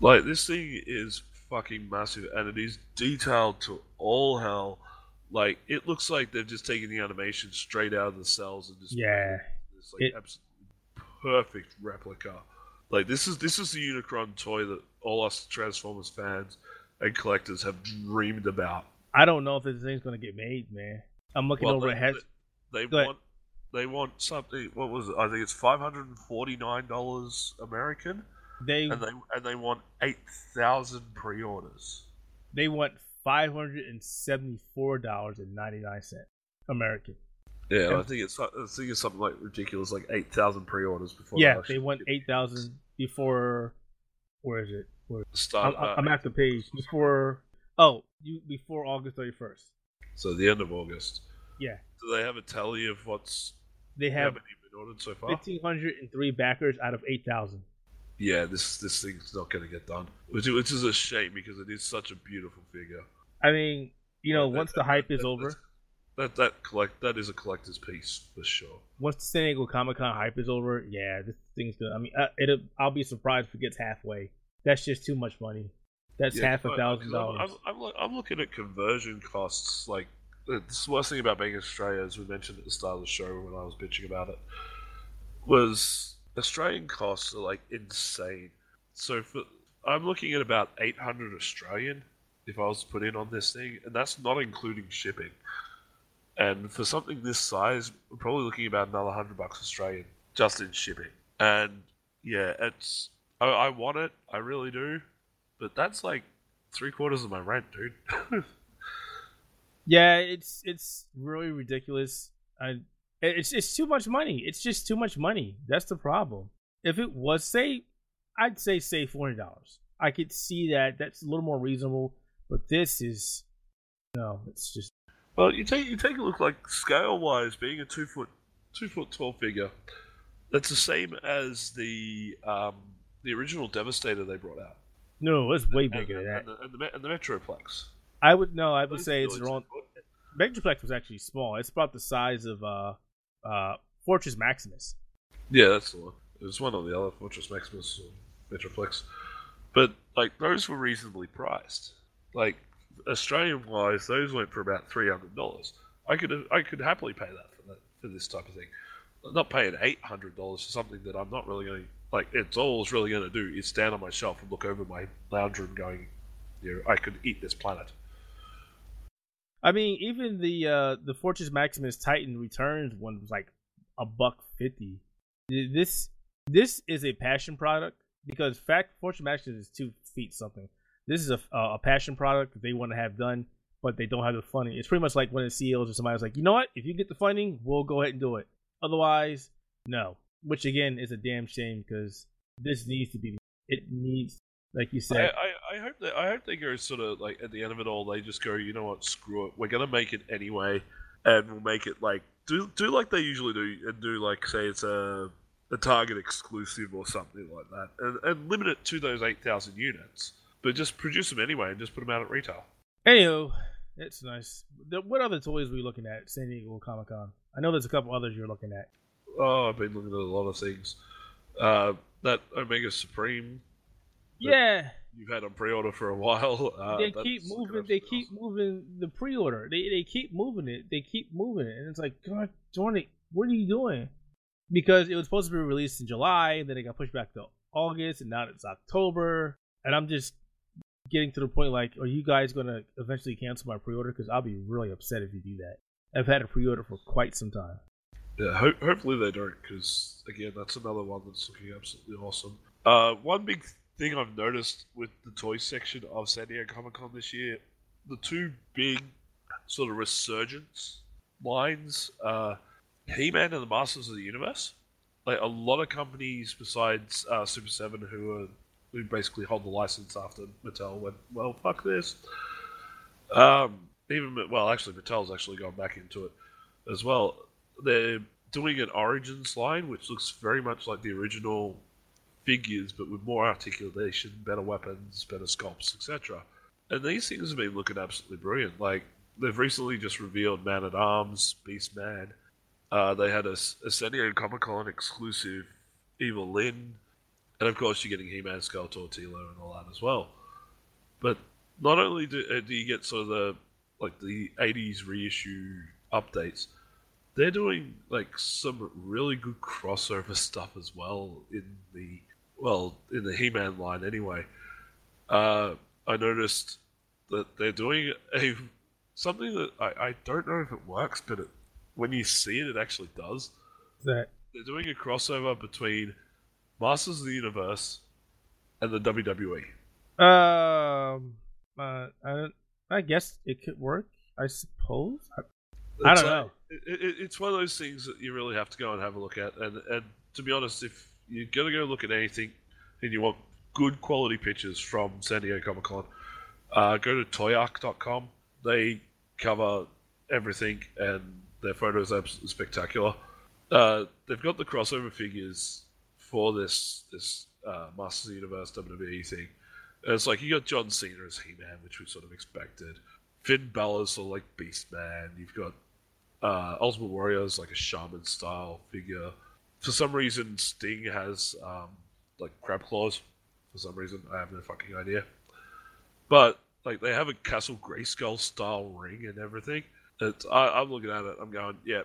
Like this thing is fucking massive and it is detailed to all hell. Like it looks like they've just taken the animation straight out of the cells and just Yeah. It's like It- absolutely perfect replica. Like this is this is the Unicron toy that all us Transformers fans and collectors have dreamed about. I don't know if this thing's gonna get made, man. I'm looking Well, over they- at. They ahead. want they want something. What was it? I think it's five hundred and forty nine dollars American, They and they and they want eight thousand pre-orders. they want five hundred and seventy four dollars and ninety nine cent American. Yeah, Yeah. I think it's I think it's something like ridiculous, like eight thousand pre-orders before. yeah, they want eight thousand before. Where is it? Where, Start, I'm, uh, I'm at the page before. Oh, you before August thirty first. so the end of August. Yeah, Do they have a tally of what's they have been ordered so far? fifteen hundred and three backers out of eight thousand. Yeah, this this thing's not going to get done, which, which is a shame because it is such a beautiful figure. I mean, you know, that- once the hype is that- over, That that collect that is a collector's piece for sure. once the San Diego Comic Con hype is over, yeah, this thing's gonna. I mean, uh, it. I'll be surprised if it gets halfway. That's just too much money. That's Yeah, half a thousand dollars. I'm, I'm, I'm looking at conversion costs. Like the the worst thing about being in Australia, as we mentioned at the start of the show when I was bitching about it, was Australian costs are like insane. So for I'm looking at about 800 Australian if I was to put in on this thing, and that's not including shipping. And for something this size, we're probably looking about another hundred bucks Australian just in shipping. And yeah, it's I, I want it, I really do, but that's like three quarters of my rent, dude. Yeah, it's it's really ridiculous. I it's it's too much money. It's just too much money. That's the problem. If it was say, I'd say say four hundred dollars. I could see that. That's a little more reasonable. But this is no. It's just well, you take you take a look like scale wise, being a two foot two foot tall figure, that's the same as the um, the original Devastator they brought out, no. It's way and, bigger than and, that. the, and, the, and the Metroplex. I would no. I would Those say it's wrong. foot. Was actually small. It's about the size of uh uh Fortress Maximus. Yeah, that's the one. There's one on the other, Fortress Maximus or Metroplex. But like those were reasonably priced. Like Australian wise, those went for about three hundred dollars. I could I could happily pay that for that for this type of thing. I'm not paying eight hundred dollars for something that I'm not really going to like. It's all it's really going to do is stand on my shelf and look over my lounge room, going, you know, I could eat this planet. I mean, even the uh the Fortress Maximus Titan Returns one was like a buck fifty. This this is a passion product because fact Fortress Maximus is two feet something. This is a a passion product that they want to have done, but they don't have the funding. It's pretty much like when the CEOs or somebody's like, you know what? If you get the funding, we'll go ahead and do it. Otherwise, no. Which again is a damn shame because this needs to be. It needs, like you said, I, I hope that I hope they go sort of like at the end of it all, they just go, you know what, screw it, we're gonna make it anyway, and we'll make it like do do like they usually do, and do like say it's a a Target exclusive or something like that, and, and limit it to those eight thousand units, but just produce them anyway and just put them out at retail. Anywho, it's nice. What other toys were you looking at San Diego Comic Con? I know there's a couple others you're looking at. Oh, I've been looking at a lot of things. Uh, that Omega Supreme But- Yeah, you've had on pre-order for a while. Uh, they that's keep looking moving. They absolutely keep moving the pre-order. They they keep moving it. They keep moving it, and it's like, God darn it, what are you doing? Because it was supposed to be released in July, and then it got pushed back to August, and now it's October. And I'm just getting to the point like, are you guys gonna eventually cancel my pre-order? Because I'll be really upset if you do that. I've had a pre-order for quite some time. Yeah, ho- hopefully they don't, because again, that's another one that's looking absolutely awesome. Uh, one big thing I've noticed with the toy section of San Diego Comic Con this year, the two big sort of resurgence lines, uh, He-Man and the Masters of the Universe. Like a lot of companies besides uh, Super Seven, who are who basically hold the license after Mattel went, well, fuck this. Um, even well, actually, Mattel's actually gone back into it as well. They're doing an Origins line, which looks very much like the original figures, but with more articulation, better weapons, better sculpts, etc. And these things have been looking absolutely brilliant. Like they've recently just revealed Man at Arms, Beast Man. Uh, they had a, a San Diego Comic Con exclusive Evil Lyn, and of course you're getting He-Man, Skeletor, Teela, and all that as well. But not only do, uh, do you get sort of the like the 80s reissue updates, they're doing like some really good crossover stuff as well in the well in the He-Man line anyway. Uh, I noticed that they're doing a something that I, I don't know if it works, but it, when you see it, it actually does. That They're doing a crossover between Masters of the Universe and the WWE. um, uh, I I guess it could work. I suppose. I, don't like- know. It, it, it's one of those things that you really have to go and have a look at. And, and to be honest, if you're going to go look at anything and you want good quality pictures from San Diego Comic Con, uh, go to toyark.com. They cover everything and their photos are absolutely spectacular. Uh, they've got the crossover figures for this this uh, Masters of the Universe WWE thing. And it's like you got John Cena as He Man, which we sort of expected. Finn Balor's sort of like Beast Man. You've got uh, Ultimate is like a shaman style figure. For some reason, Sting has um, like crab claws. For some reason, I have no fucking idea. But like they have a Castle Grayskull style ring and everything. It's, I, I'm looking at it. I'm going, yeah,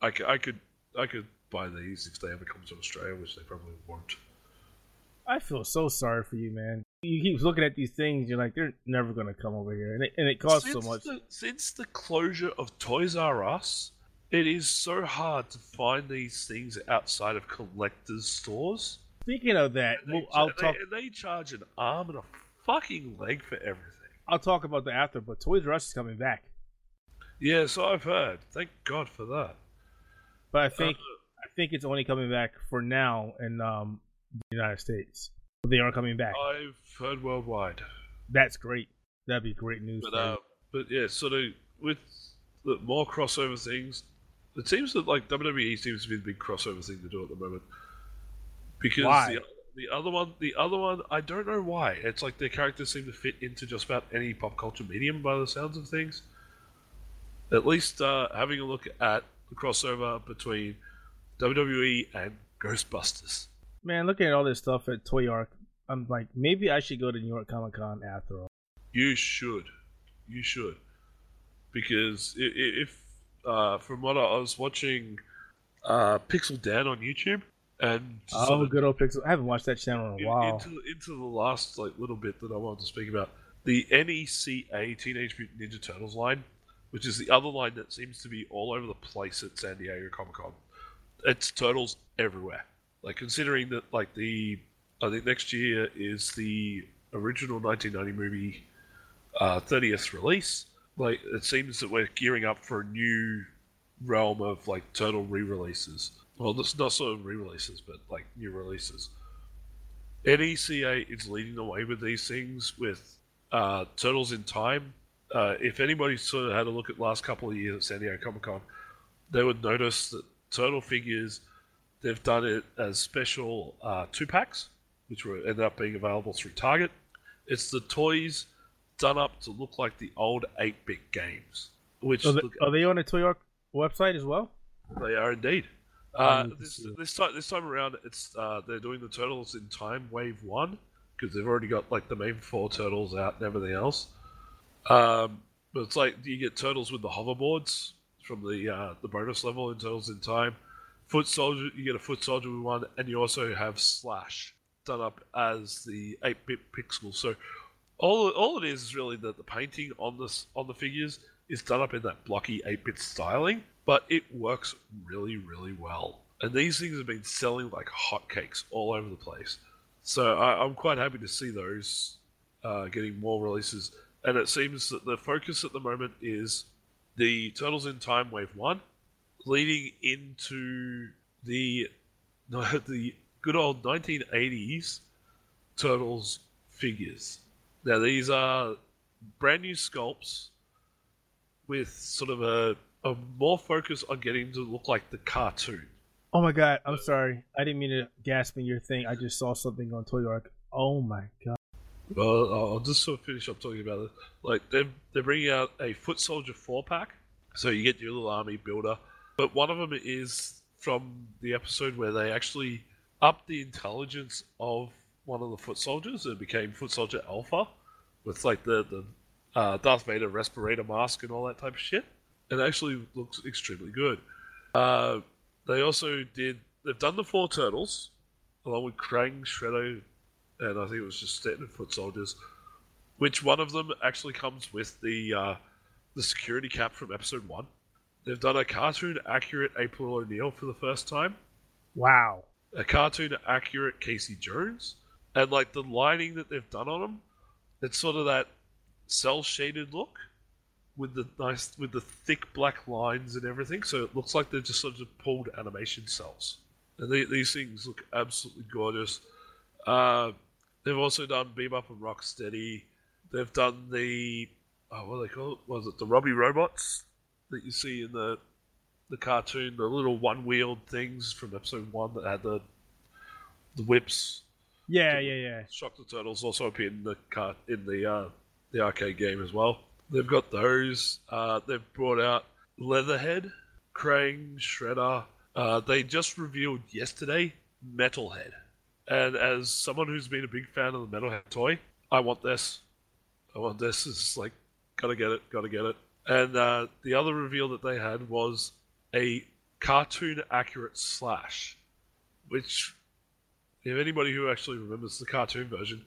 I could, I could, I could buy these if they ever come to Australia, which they probably won't. I feel so sorry for you, man. You keep looking at these things, you're like, they're never gonna come over here, and it, and it costs so much. The, since the closure of Toys R Us, it is so hard to find these things outside of collectors' stores. Speaking of that, And well, they, I'll talk. They, they charge an arm and a fucking leg for everything. I'll talk about the after, but Toys R Us is coming back. Yeah, so I've heard. Thank God for that. But I think Uh, I think it's only coming back for now in um, the United States. They are coming back. I've heard worldwide. That's great. That'd be great news. But uh, but yeah, sort of with the more crossover things, it seems that like WWE seems to be the big crossover thing to do at the moment. Because Why? the the other one, the other one, I don't know why. It's like their characters seem to fit into just about any pop culture medium by the sounds of things. At least uh, having a look at the crossover between WWE and Ghostbusters. Man, looking at all this stuff at Toy Ark, I'm like, maybe I should go to New York Comic Con after all. You should. You should. Because if, uh, from what I was watching, uh, Pixel Dan on YouTube, and Oh, sort of good old Pixel. I haven't watched that channel in in- a while. into, into the last like little bit that I wanted to speak about, the NECA Teenage Mutant Ninja Turtles line, which is the other line that seems to be all over the place at San Diego Comic Con. It's turtles everywhere. Like considering that, like the, I think next year is the original 1990 movie uh, 30th release. Like it seems that we're gearing up for a new realm of like turtle re-releases. Well, that's not sort of re-releases, but like new releases. NECA is leading the way with these things with uh, Turtles in Time. Uh, if anybody sort of had a look at last couple of years at San Diego Comic Con, they would notice that Turtle figures, they've done it as special uh, two packs, which were ended up being available through Target. It's the toys done up to look like the old 8 bit games, which Are they, look are they on the Toy website as well? they are indeed. Uh, this, this time, this time around, it's uh, they're doing the turtles in time wave one because they've already got like the main four turtles out and everything else. Um, but it's like you get turtles with the hoverboards from the uh, the bonus level in Turtles in Time. Foot soldier, you get a foot soldier with one, and you also have Slash done up as the eight bit pixel. So all all it is is really that the painting on this on the figures is done up in that blocky 8-bit styling, but it works really, really well. And these things have been selling like hotcakes all over the place. So I, I'm quite happy to see those uh, getting more releases. And it seems that the focus at the moment is the Turtles in Time Wave 1, leading into the the good old 1980s Turtles figures. Now these are brand new sculpts with sort of a, a more focus on getting to look like the cartoon. Oh my god, I'm sorry. I didn't mean to gasp in your thing. I just saw something on Toy Ark. Oh my god. Well, I'll I'll just sort of finish up talking about it. Like they're they're bringing out a foot soldier four pack, so you get your little army builder. But one of them is from the episode where they actually upped the intelligence of one of the foot soldiers and became foot soldier alpha, with like the the uh, Darth Vader respirator mask and all that type of shit. It actually looks extremely good. Uh, they also did. They've done the four turtles, along with Krang, Shredder, and I think it was just standard foot soldiers. Which one of them actually comes with the uh, the security cap from episode one? They've done a cartoon accurate April O'Neil for the first time, Wow. a cartoon accurate Casey Jones, and like the lighting that they've done on them, it's sort of that cell shaded look with the nice with the thick black lines and everything. So it looks like they're just sort of pulled animation cells, and they, these things look absolutely gorgeous. Uh, they've also done Bebop and Rocksteady. They've done the oh, what do they call it? Was it the Robbie robots that you see in the the cartoon, the little one-wheeled things from episode one that had the the whips. Yeah, yeah, yeah. Shock the Turtles also appeared in the car in the uh, the arcade game as well. They've got those. Uh, they've brought out Leatherhead, Krang, Shredder. Uh, they just revealed yesterday Metalhead, and as someone who's been a big fan of the Metalhead toy, I want this. I want this. It's like gotta get it, gotta get it. And uh, the other reveal that they had was a cartoon accurate Slash, which, if anybody who actually remembers the cartoon version,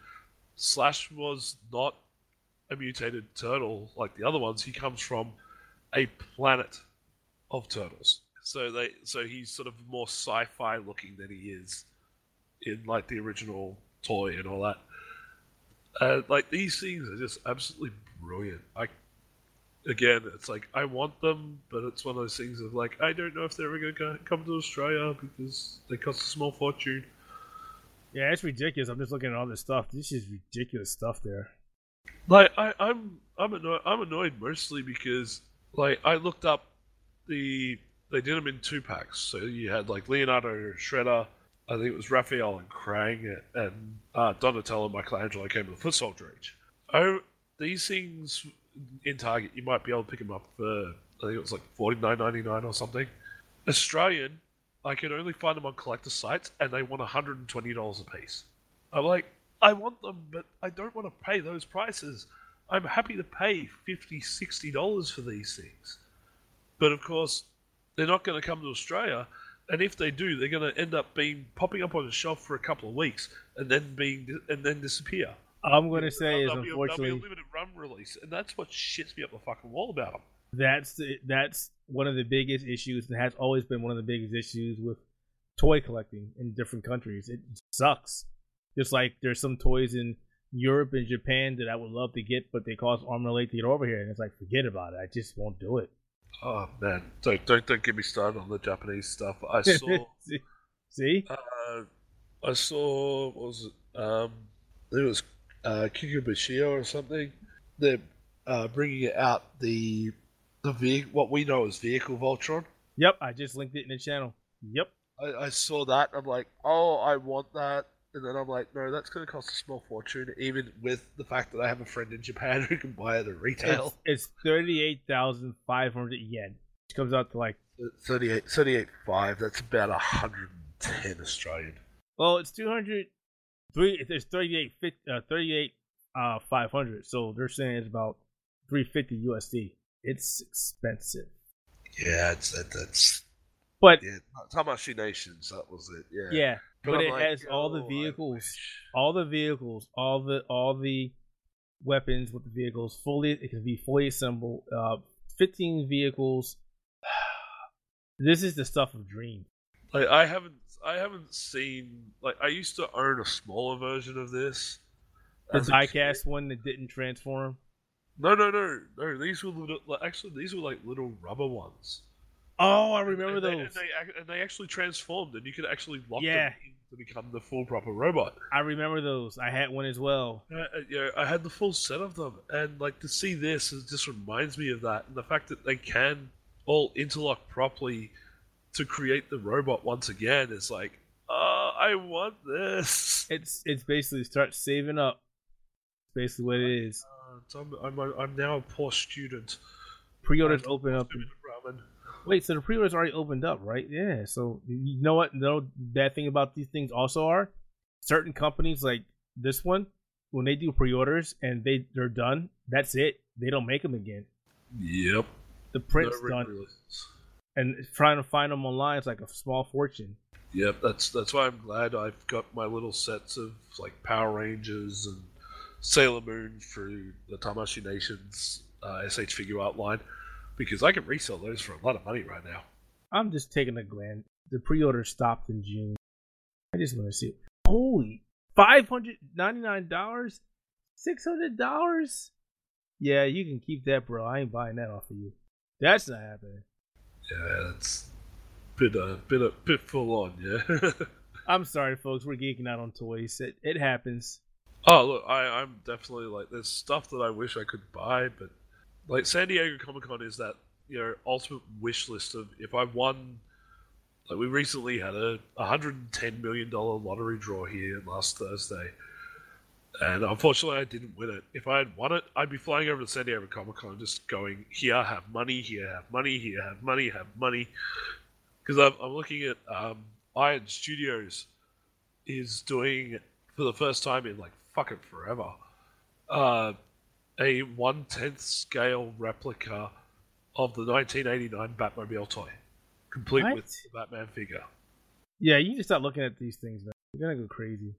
Slash was not a mutated turtle like the other ones. He comes from a planet of turtles. So they, so he's sort of more sci-fi looking than he is in like the original toy and all that. Uh, like these things are just absolutely brilliant. I again, it's like I want them, but it's one of those things of like I don't know if they're ever going to come to Australia because they cost a small fortune. Yeah, it's ridiculous. I'm just looking at all this stuff. This is ridiculous stuff there. Like I, I'm I'm annoyed. I'm annoyed mostly because like I looked up the they did them in two packs. So you had like Leonardo Shredder, I think it was Raphael and Krang, and uh, Donatello and Michelangelo came to the Foot Soldier Age. Oh, these things in Target you might be able to pick them up for I think it was like forty nine ninety nine or something. Australian, I can only find them on collector sites, and they want hundred and twenty dollars a piece. I'm like, I want them, but I don't want to pay those prices. I'm happy to pay 50 dollars for these things, but of course, they're not going to come to Australia. And if they do, they're going to end up being popping up on a shelf for a couple of weeks and then being and then disappear. I'm going to say is That'll be a- that'll be unfortunately a limited run release, and that's what shits me up the fucking wall about them. that's the, that's one of the biggest issues and has always been one of the biggest issues with toy collecting in different countries. It sucks. Just like there's some toys in Europe and Japan that I would love to get, but they cost arm and leg to get over here, and it's like forget about it. I just won't do it. Oh man, don't don't don't get me started on the Japanese stuff. I saw See? See? uh, I saw what was it? Um, it was uh, Kikubushio or something. They're uh, bringing out the the vehicle, what we know as vehicle Voltron. Yep, I just linked it in the channel. Yep. I, I saw that. I'm like, oh, I want that. And then I'm like, no, that's going to cost a small fortune, even with the fact that I have a friend in Japan who can buy it at retail. It's, it's thirty eight thousand five hundred yen. Which comes out to like 38, 38.5. That's about 110 Australian. well, it's two hundred three. There's thirty eight uh, thirty eight uh five hundred. So they're saying it's about three fifty USD. It's expensive, Yeah, it's that, that's but yeah. Tamashii Nations, that was it. Yeah, yeah, but, I'm it like, has all the oh, vehicles, all the vehicles, all the all the weapons with the vehicles fully. It can be fully assembled. Uh, fifteen vehicles. This is the stuff of dreams. Like I haven't, I haven't seen. Like I used to own a smaller version of this. The as a kid. diecast one that didn't transform. No, no, no, no. These were little. like, Actually, these were like little rubber ones. Oh, I remember and they, those. and they, and they actually transformed, and you could actually lock Yeah. them in to become the full proper robot. I remember those. I had one as well. Uh, uh, yeah, I had the full set of them, and like to see this, it just reminds me of that, and the fact that they can all interlock properly to create the robot once again is like, oh, I want this. It's it's basically start saving up Basically, what it is. Uh, I'm, I'm, I'm now a poor student. Pre-orders I'm open up. ramen. Wait, so the pre-orders already opened up, right? Yeah. So you know what? No bad thing about these things also are certain companies like this one when they do pre-orders and they they're done. That's it. They don't make them again. Yep. The print's No done. And trying to find them online is like a small fortune. Yep, that's that's why I'm glad I've got my little sets of like Power Rangers and Sailor Moon through the Tamashii Nations uh, S.H. Figuarts line because I can resell those for a lot of money right now. I'm just taking a glance. The pre-order stopped in June. I just want to see. Holy, five hundred ninety-nine dollars, six hundred dollars. Yeah, you can keep that, bro. I ain't buying that off of you. That's not happening. Yeah, it's bit a bit a bit full on, yeah. I'm sorry, folks. We're geeking out on toys. It it happens. oh look, I I'm definitely like there's stuff that I wish I could buy, but like San Diego Comic Con is that you know ultimate wish list of if I won. Like we recently had a 110 million dollar lottery draw here last Thursday, and unfortunately I didn't win it. If I had won it, I'd be flying over to San Diego Comic Con, just going here, have money, here, have money, here, have money, have money. Because I'm, I'm looking at um, Iron Studios is doing for the first time in like fucking forever uh, a one tenth scale replica of the 1989 Batmobile toy, complete What? with the Batman figure. Yeah, you just start looking at these things, man. You're gonna go crazy.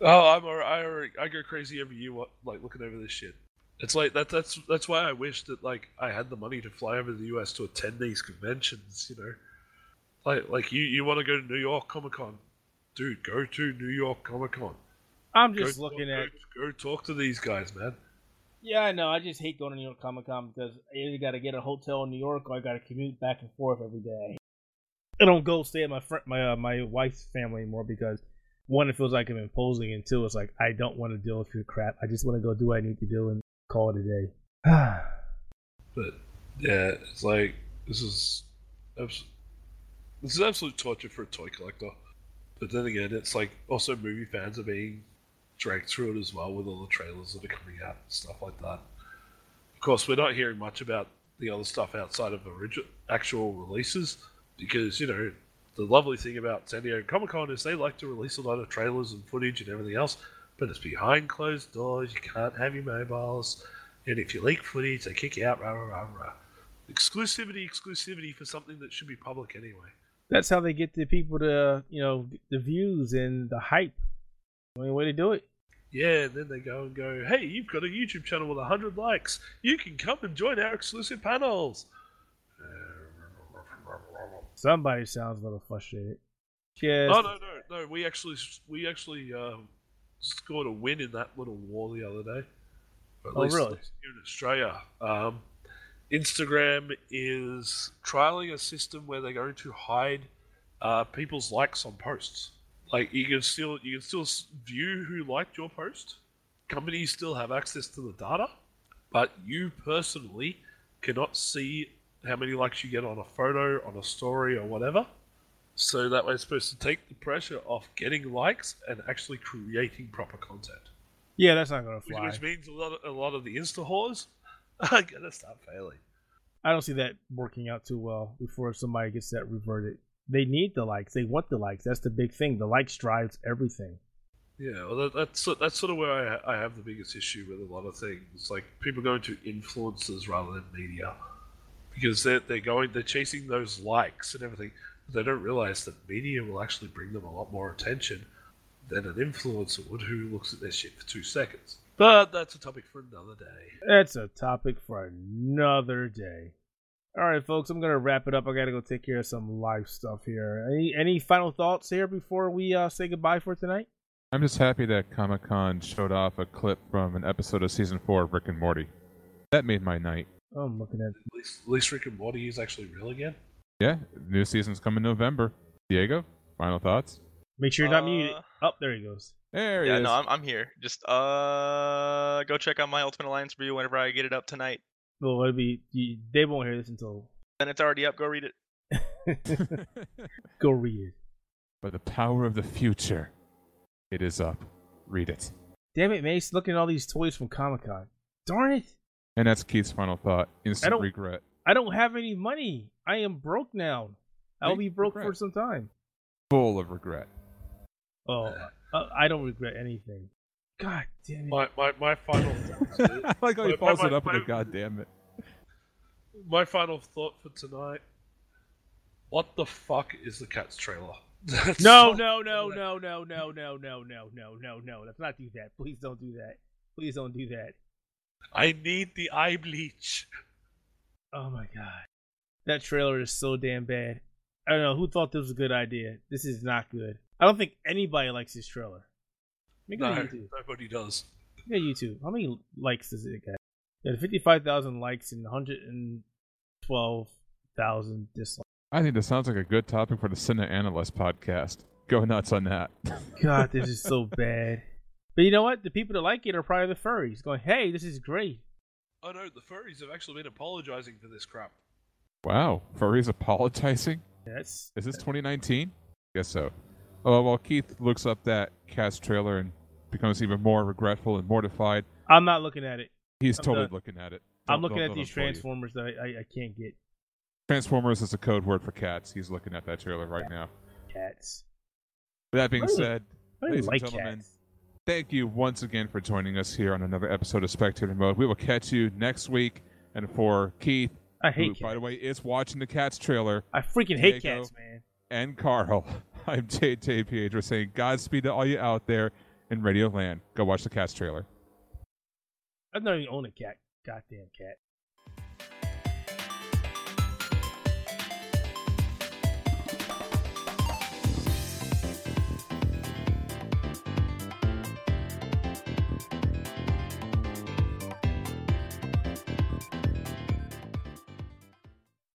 Oh, I'm alre- I I go crazy every year, like looking over this shit. It's like that. That's that's why I wish that like I had the money to fly over to the US to attend these conventions. You know, like like you you want to go to New York Comic Con, dude, go to New York Comic Con. I'm Go, just looking go, at. go talk to these guys, man. Yeah, I know. I just hate going to New York Comic Con because I either got to get a hotel in New York or I got to commute back and forth every day. I don't go stay at my friend, my uh, my wife's family anymore because one, it feels like I'm imposing, and two, it's like I don't want to deal with your crap. I just want to go do what I need to do and call it a day. But yeah, it's like this is abs- this is absolute torture for a toy collector. But then again, it's like also movie fans are being dragged through it as well with all the trailers that are coming out and stuff like that. Of course, we're not hearing much about the other stuff outside of original actual releases because you know the lovely thing about San Diego Comic Con is they like to release a lot of trailers and footage and everything else, but it's behind closed doors. You can't have your mobiles. And if you leak footage, they kick you out. Rah, rah, rah. Exclusivity, exclusivity for something that should be public anyway. That's how they get the people to, you know, the views and the hype. The only way to do it. Yeah, and then they go and go, hey, you've got a YouTube channel with 100 likes. You can come and join our exclusive panels. Somebody sounds a little frustrated. Yes. Oh, no, no, no. We actually, we actually um, scored a win in that little war the other day. At Oh, least really? at least here in Australia. Um, Instagram is trialing a system where they're going to hide uh, people's likes on posts. Like you can still you can still view who liked your post. Companies still have access to the data, but you personally cannot see how many likes you get on a photo, on a story, or whatever. So that way, it's supposed to take the pressure off getting likes and actually creating proper content. Yeah, that's not gonna Which, fly. which means a lot of a lot of the Insta whores are gonna start failing. I don't see that working out too well before somebody gets that reverted. They need the likes. They want the likes. That's the big thing. The likes drives everything. Yeah, well, that, that's that's sort of where I, I have the biggest issue with a lot of things. Like people going to influencers rather than media, because they're they're going they're chasing those likes and everything. But they don't realize that media will actually bring them a lot more attention than an influencer would, who looks at their shit for two seconds. But that's a topic for another day. That's a topic for another day. All right, folks, I'm gonna wrap it up. I gotta go take care of some live stuff here. Any any final thoughts here before we uh, say goodbye for tonight? I'm just happy that Comic Con showed off a clip from an episode of season four of Rick and Morty. That made my night. Oh, I'm looking at. At least, at least Rick and Morty is actually real again. Yeah, new season's coming November. Diego, final thoughts? Make sure you're not muted. Uh, Oh, there he goes. There he is. yeah, is. no, I'm, I'm here. Just uh, go check out my Ultimate Alliance review whenever I get it up tonight. Well, it'll be you, they won't hear this until Then it's already up. Go read it. go read it. By the power of the future, it is up. Read it. Damn it, Mace! Looking at all these toys from Comic Con. Darn it! And that's Keith's final thought. Instant don't- regret. I don't have any money. I am broke now. I'll Hey, be broke for some time. Full of regret. Oh, uh, I don't regret anything. God damn it! My my, my final thoughts is- I like how he follows it up my- with a god damn it. my final thought for tonight. What the fuck is the Cats trailer? That's No, no, no, no, no, no, no, no, no, no, no, no. Let's not do that. Please don't do that. Please don't do that. I need the eye bleach. Oh my god. That trailer is so damn bad. I don't know who thought this was a good idea. This is not good. I don't think anybody likes this trailer. Make No, it on YouTube. nobody does. Yeah, YouTube. How many likes does it get? It had 55,000 likes and 112,000 dislikes. I think this sounds like a good topic for the Cine Analyst podcast. Go nuts on that. God, this is so bad. But you know what? The people that like it are probably the furries going, hey, this is great. Oh no, the furries have actually been apologizing for this crap. wow. Furries apologizing? Yes. Is this 2019? Guess so. Oh, while Keith looks up that cast trailer and becomes even more regretful and mortified, I'm not looking at it. he's I'm totally done. looking at it. I'm Don't- looking don't at these him fool you. Transformers that I, I, I can't get. Transformers is a code word for cats. He's looking at that trailer right now. Cats. That being Really? said, Ladies even and gentlemen, cats. Thank you once again for joining us here on another episode of Spectator Mode. We will catch you next week. And for Keith, I who, cats. by the way, is watching the Cats trailer, I freaking hate Diego. cats, man. and Karl, I'm JJ Pietro saying Godspeed to all you out there in Radio Land. Go watch the Cats trailer. I don't even own a cat. Goddamn cat.